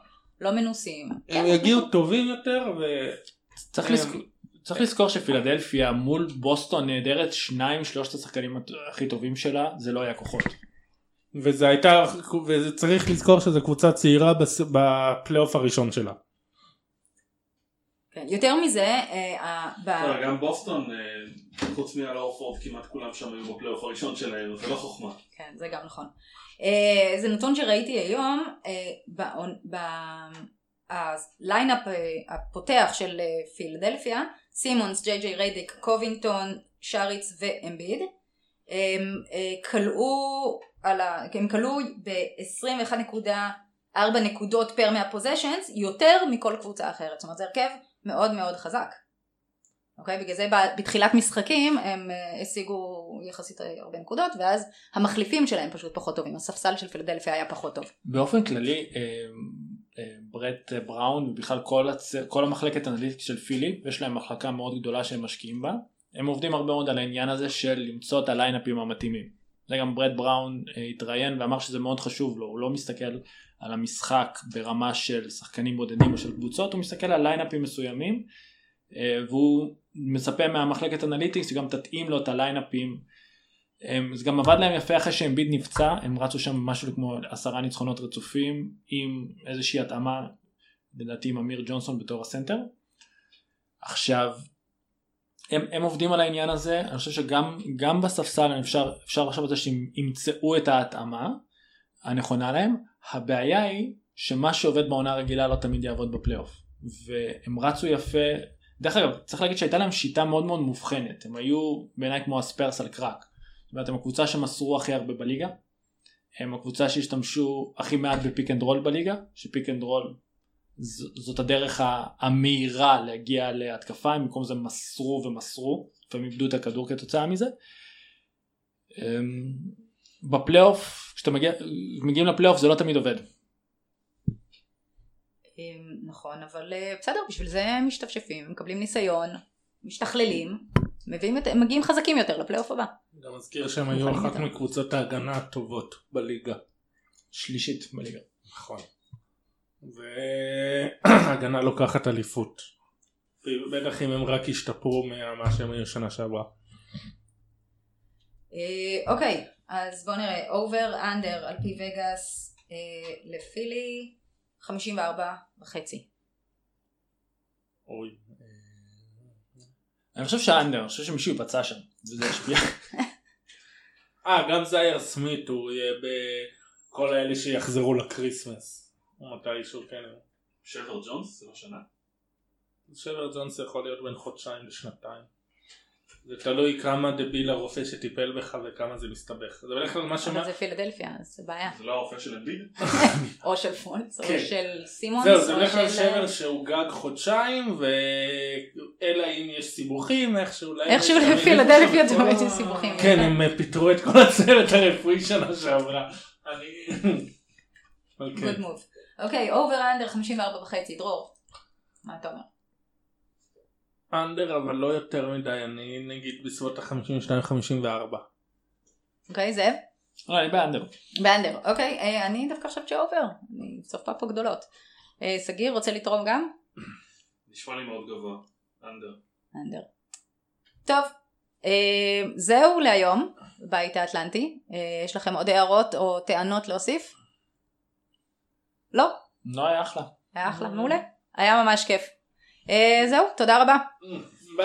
לא מנוסים. הם כן, יגיעו טובים יותר ו... צריך, לזכור, צריך לזכור שפילדלפיה מול בוסטון נהדרת שניים שלושת השחקנים הכי טובים שלה זה לא היה כוחות. וזה הייתה, וצריך לזכור שזו קבוצה צעירה בפלייאוף הראשון שלה. כן. יותר מזה, אה, ב- גם בוסטון, אה, חוץ מאל הורפורד, כמעט כולם שם היו בפלייאוף הראשון שלהם, זה לא חוכמה. כן, זה גם נכון. אה, זה נתון שראיתי היום, אה, ב lineup אה, הפותח של אה, פילדלפיה, סימונס, ג'יי ג'יי ריידיק, קובינגטון, שאריץ' ואמביד, הם אה, קלעו ה... הם כלאו ב-21.4 נקודות פר מהפוזיישנס יותר מכל קבוצה אחרת. זאת אומרת זה הרכב מאוד מאוד חזק. אוקיי? בגלל זה בתחילת משחקים הם אה, השיגו יחסית הרבה נקודות ואז המחליפים שלהם פשוט פחות טובים. הספסל של פילדלפיה היה פחות טוב. באופן כללי אה, אה, ברט בראון ובכלל כל, הצ... כל המחלקת האנליטית של פילי יש להם מחלקה מאוד גדולה שהם משקיעים בה הם עובדים הרבה מאוד על העניין הזה של למצוא את הליינאפים המתאימים. זה גם ברד בראון אה, התראיין ואמר שזה מאוד חשוב לו, הוא לא מסתכל על המשחק ברמה של שחקנים בודדים או של קבוצות, הוא מסתכל על lineupים מסוימים אה, והוא מצפה מהמחלקת analytics שגם תתאים לו את ה lineupים. זה גם עבד להם יפה אחרי שאמביד נפצע, הם רצו שם משהו כמו עשרה ניצחונות רצופים עם איזושהי התאמה, לדעתי עם אמיר ג'ונסון בתור הסנטר. עכשיו, הם, הם עובדים על העניין הזה, אני חושב שגם בספסל אפשר, אפשר לחשוב על זה שהם ימצאו את ההתאמה הנכונה להם, הבעיה היא שמה שעובד בעונה רגילה לא תמיד יעבוד בפלייאוף. והם רצו יפה, דרך אגב צריך להגיד שהייתה להם שיטה מאוד מאוד מובחנת, הם היו בעיניי כמו הספרס על crack. זאת אומרת הם הקבוצה שמסרו הכי הרבה בליגה, הם הקבוצה שהשתמשו הכי מעט ב pick and roll בליגה, ש pick and roll זאת הדרך המהירה להגיע להתקפה, הם במקום זה מסרו ומסרו, לפעמים איבדו את הכדור כתוצאה מזה. אמ, בפלייאוף, כשאתם מגיע, מגיעים לפלייאוף זה לא תמיד עובד. אמ, נכון, אבל אה, בסדר, בשביל זה הם משתפשפים, מקבלים ניסיון, משתכללים, מביאים מגיעים חזקים יותר לפלייאוף הבא. גם מזכיר שהם היו אחת מקבוצות ההגנה הטובות בליגה. שלישית בליגה. נכון. והגנה לוקחת אליפות. בטח אם הם רק ישתפרו ממה שהם היו שנה שעברה. אה, אוקיי, אז בואו נראה, אובר אנדר על פי וגאס אה, לפילי 54 וחצי. אוי. אני חושב שהאנדר, אני חושב שמישהו פצע שם, וזה השפיע. אה, גם זייר סמית הוא יהיה בכל האלה שיחזרו ל Christmas. מתישהו כן. שבר ג'ונס זה לא שנה? שבר ג'ונס יכול להיות בין חודשיים לשנתיים. זה תלוי כמה דביל הרופא שטיפל בך וכמה זה מסתבך. זה בדרך כלל מה ש... אבל זה פילדלפיה, אז זה בעיה. זה לא הרופא של אמביד? או של פולץ, או כן. של סימונס. זהו, זה בדרך כלל שבר שהוא גג חודשיים, ואלא אם יש סיבוכים, איכשהו להם... איכשהו לפילדלפיה תמיד ה- יש סיבוכים. כן, הם אה, פיטרו את כל הצוות הרפואי שנה שעברה. אני... כן. Good move. אוקיי, over under 54 וחצי, דרור. מה אתה אומר? under אבל לא יותר מדי, אני נגיד בסביבות ה-52-54. אוקיי, זאב? לא, אני ב under. ב under. אוקיי, אה, אני דווקא חושבת ש over. אני צופה פה גדולות. אה, סגיר, רוצה לתרום גם? נשמע לי מאוד גבוה. under. אנדר. טוב, אה, זהו להיום, בית האטלנטי. אה, יש לכם עוד הערות או טענות להוסיף? לא? לא היה אחלה. היה אחלה, מעולה. היה ממש כיף. אה, זהו, תודה רבה. Mm.